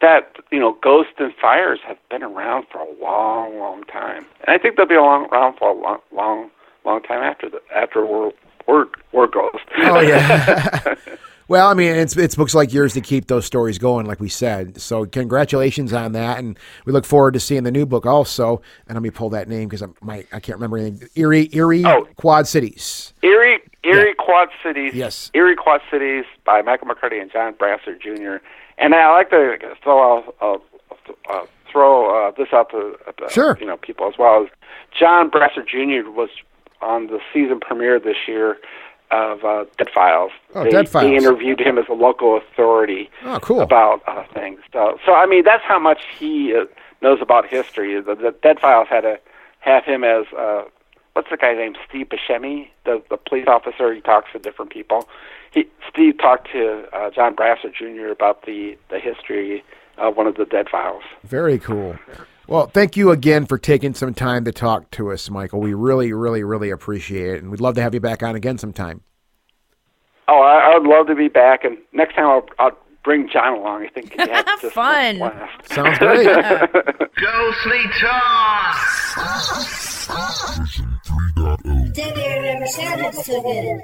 that you know, ghosts and fires have been around for a long, long time, and I think they'll be around for a long, long, long time after the after we're we're, we're ghosts. Oh yeah. well, I mean, it's it's books like yours to keep those stories going, like we said. So congratulations on that, and we look forward to seeing the new book also. And let me pull that name because I my I can't remember anything. Eerie Eerie Oh. Quad Cities. Eerie, Eerie Quad Cities. Yes. Eerie Quad Cities by Michael McCarty and John Brassard Jr. And I like to throw uh, uh, uh, throw uh, this out to uh, Sure. you know people as well. John Brassard Jr. was on the season premiere this year of uh, Dead Files. Oh, they, Dead Files. They interviewed him as a local authority Oh, cool. about uh, things. So, so I mean, that's how much he uh, knows about history. The, the Dead Files had to have him as uh, what's the guy name? Steve Buscemi, the the police officer. He talks to different people. He Steve talked to uh, John Brassard Jr. about the the history of one of the Dead Files. Very cool. Well, thank you again for taking some time to talk to us, Michael. We really, really, really appreciate it, and we'd love to have you back on again sometime. Oh, I, I would love to be back, and next time I'll, I'll bring John along. I think he'd have just Fun. Sounds great. Ghostly Talk! Version 3.0. Dead air never sounded so good.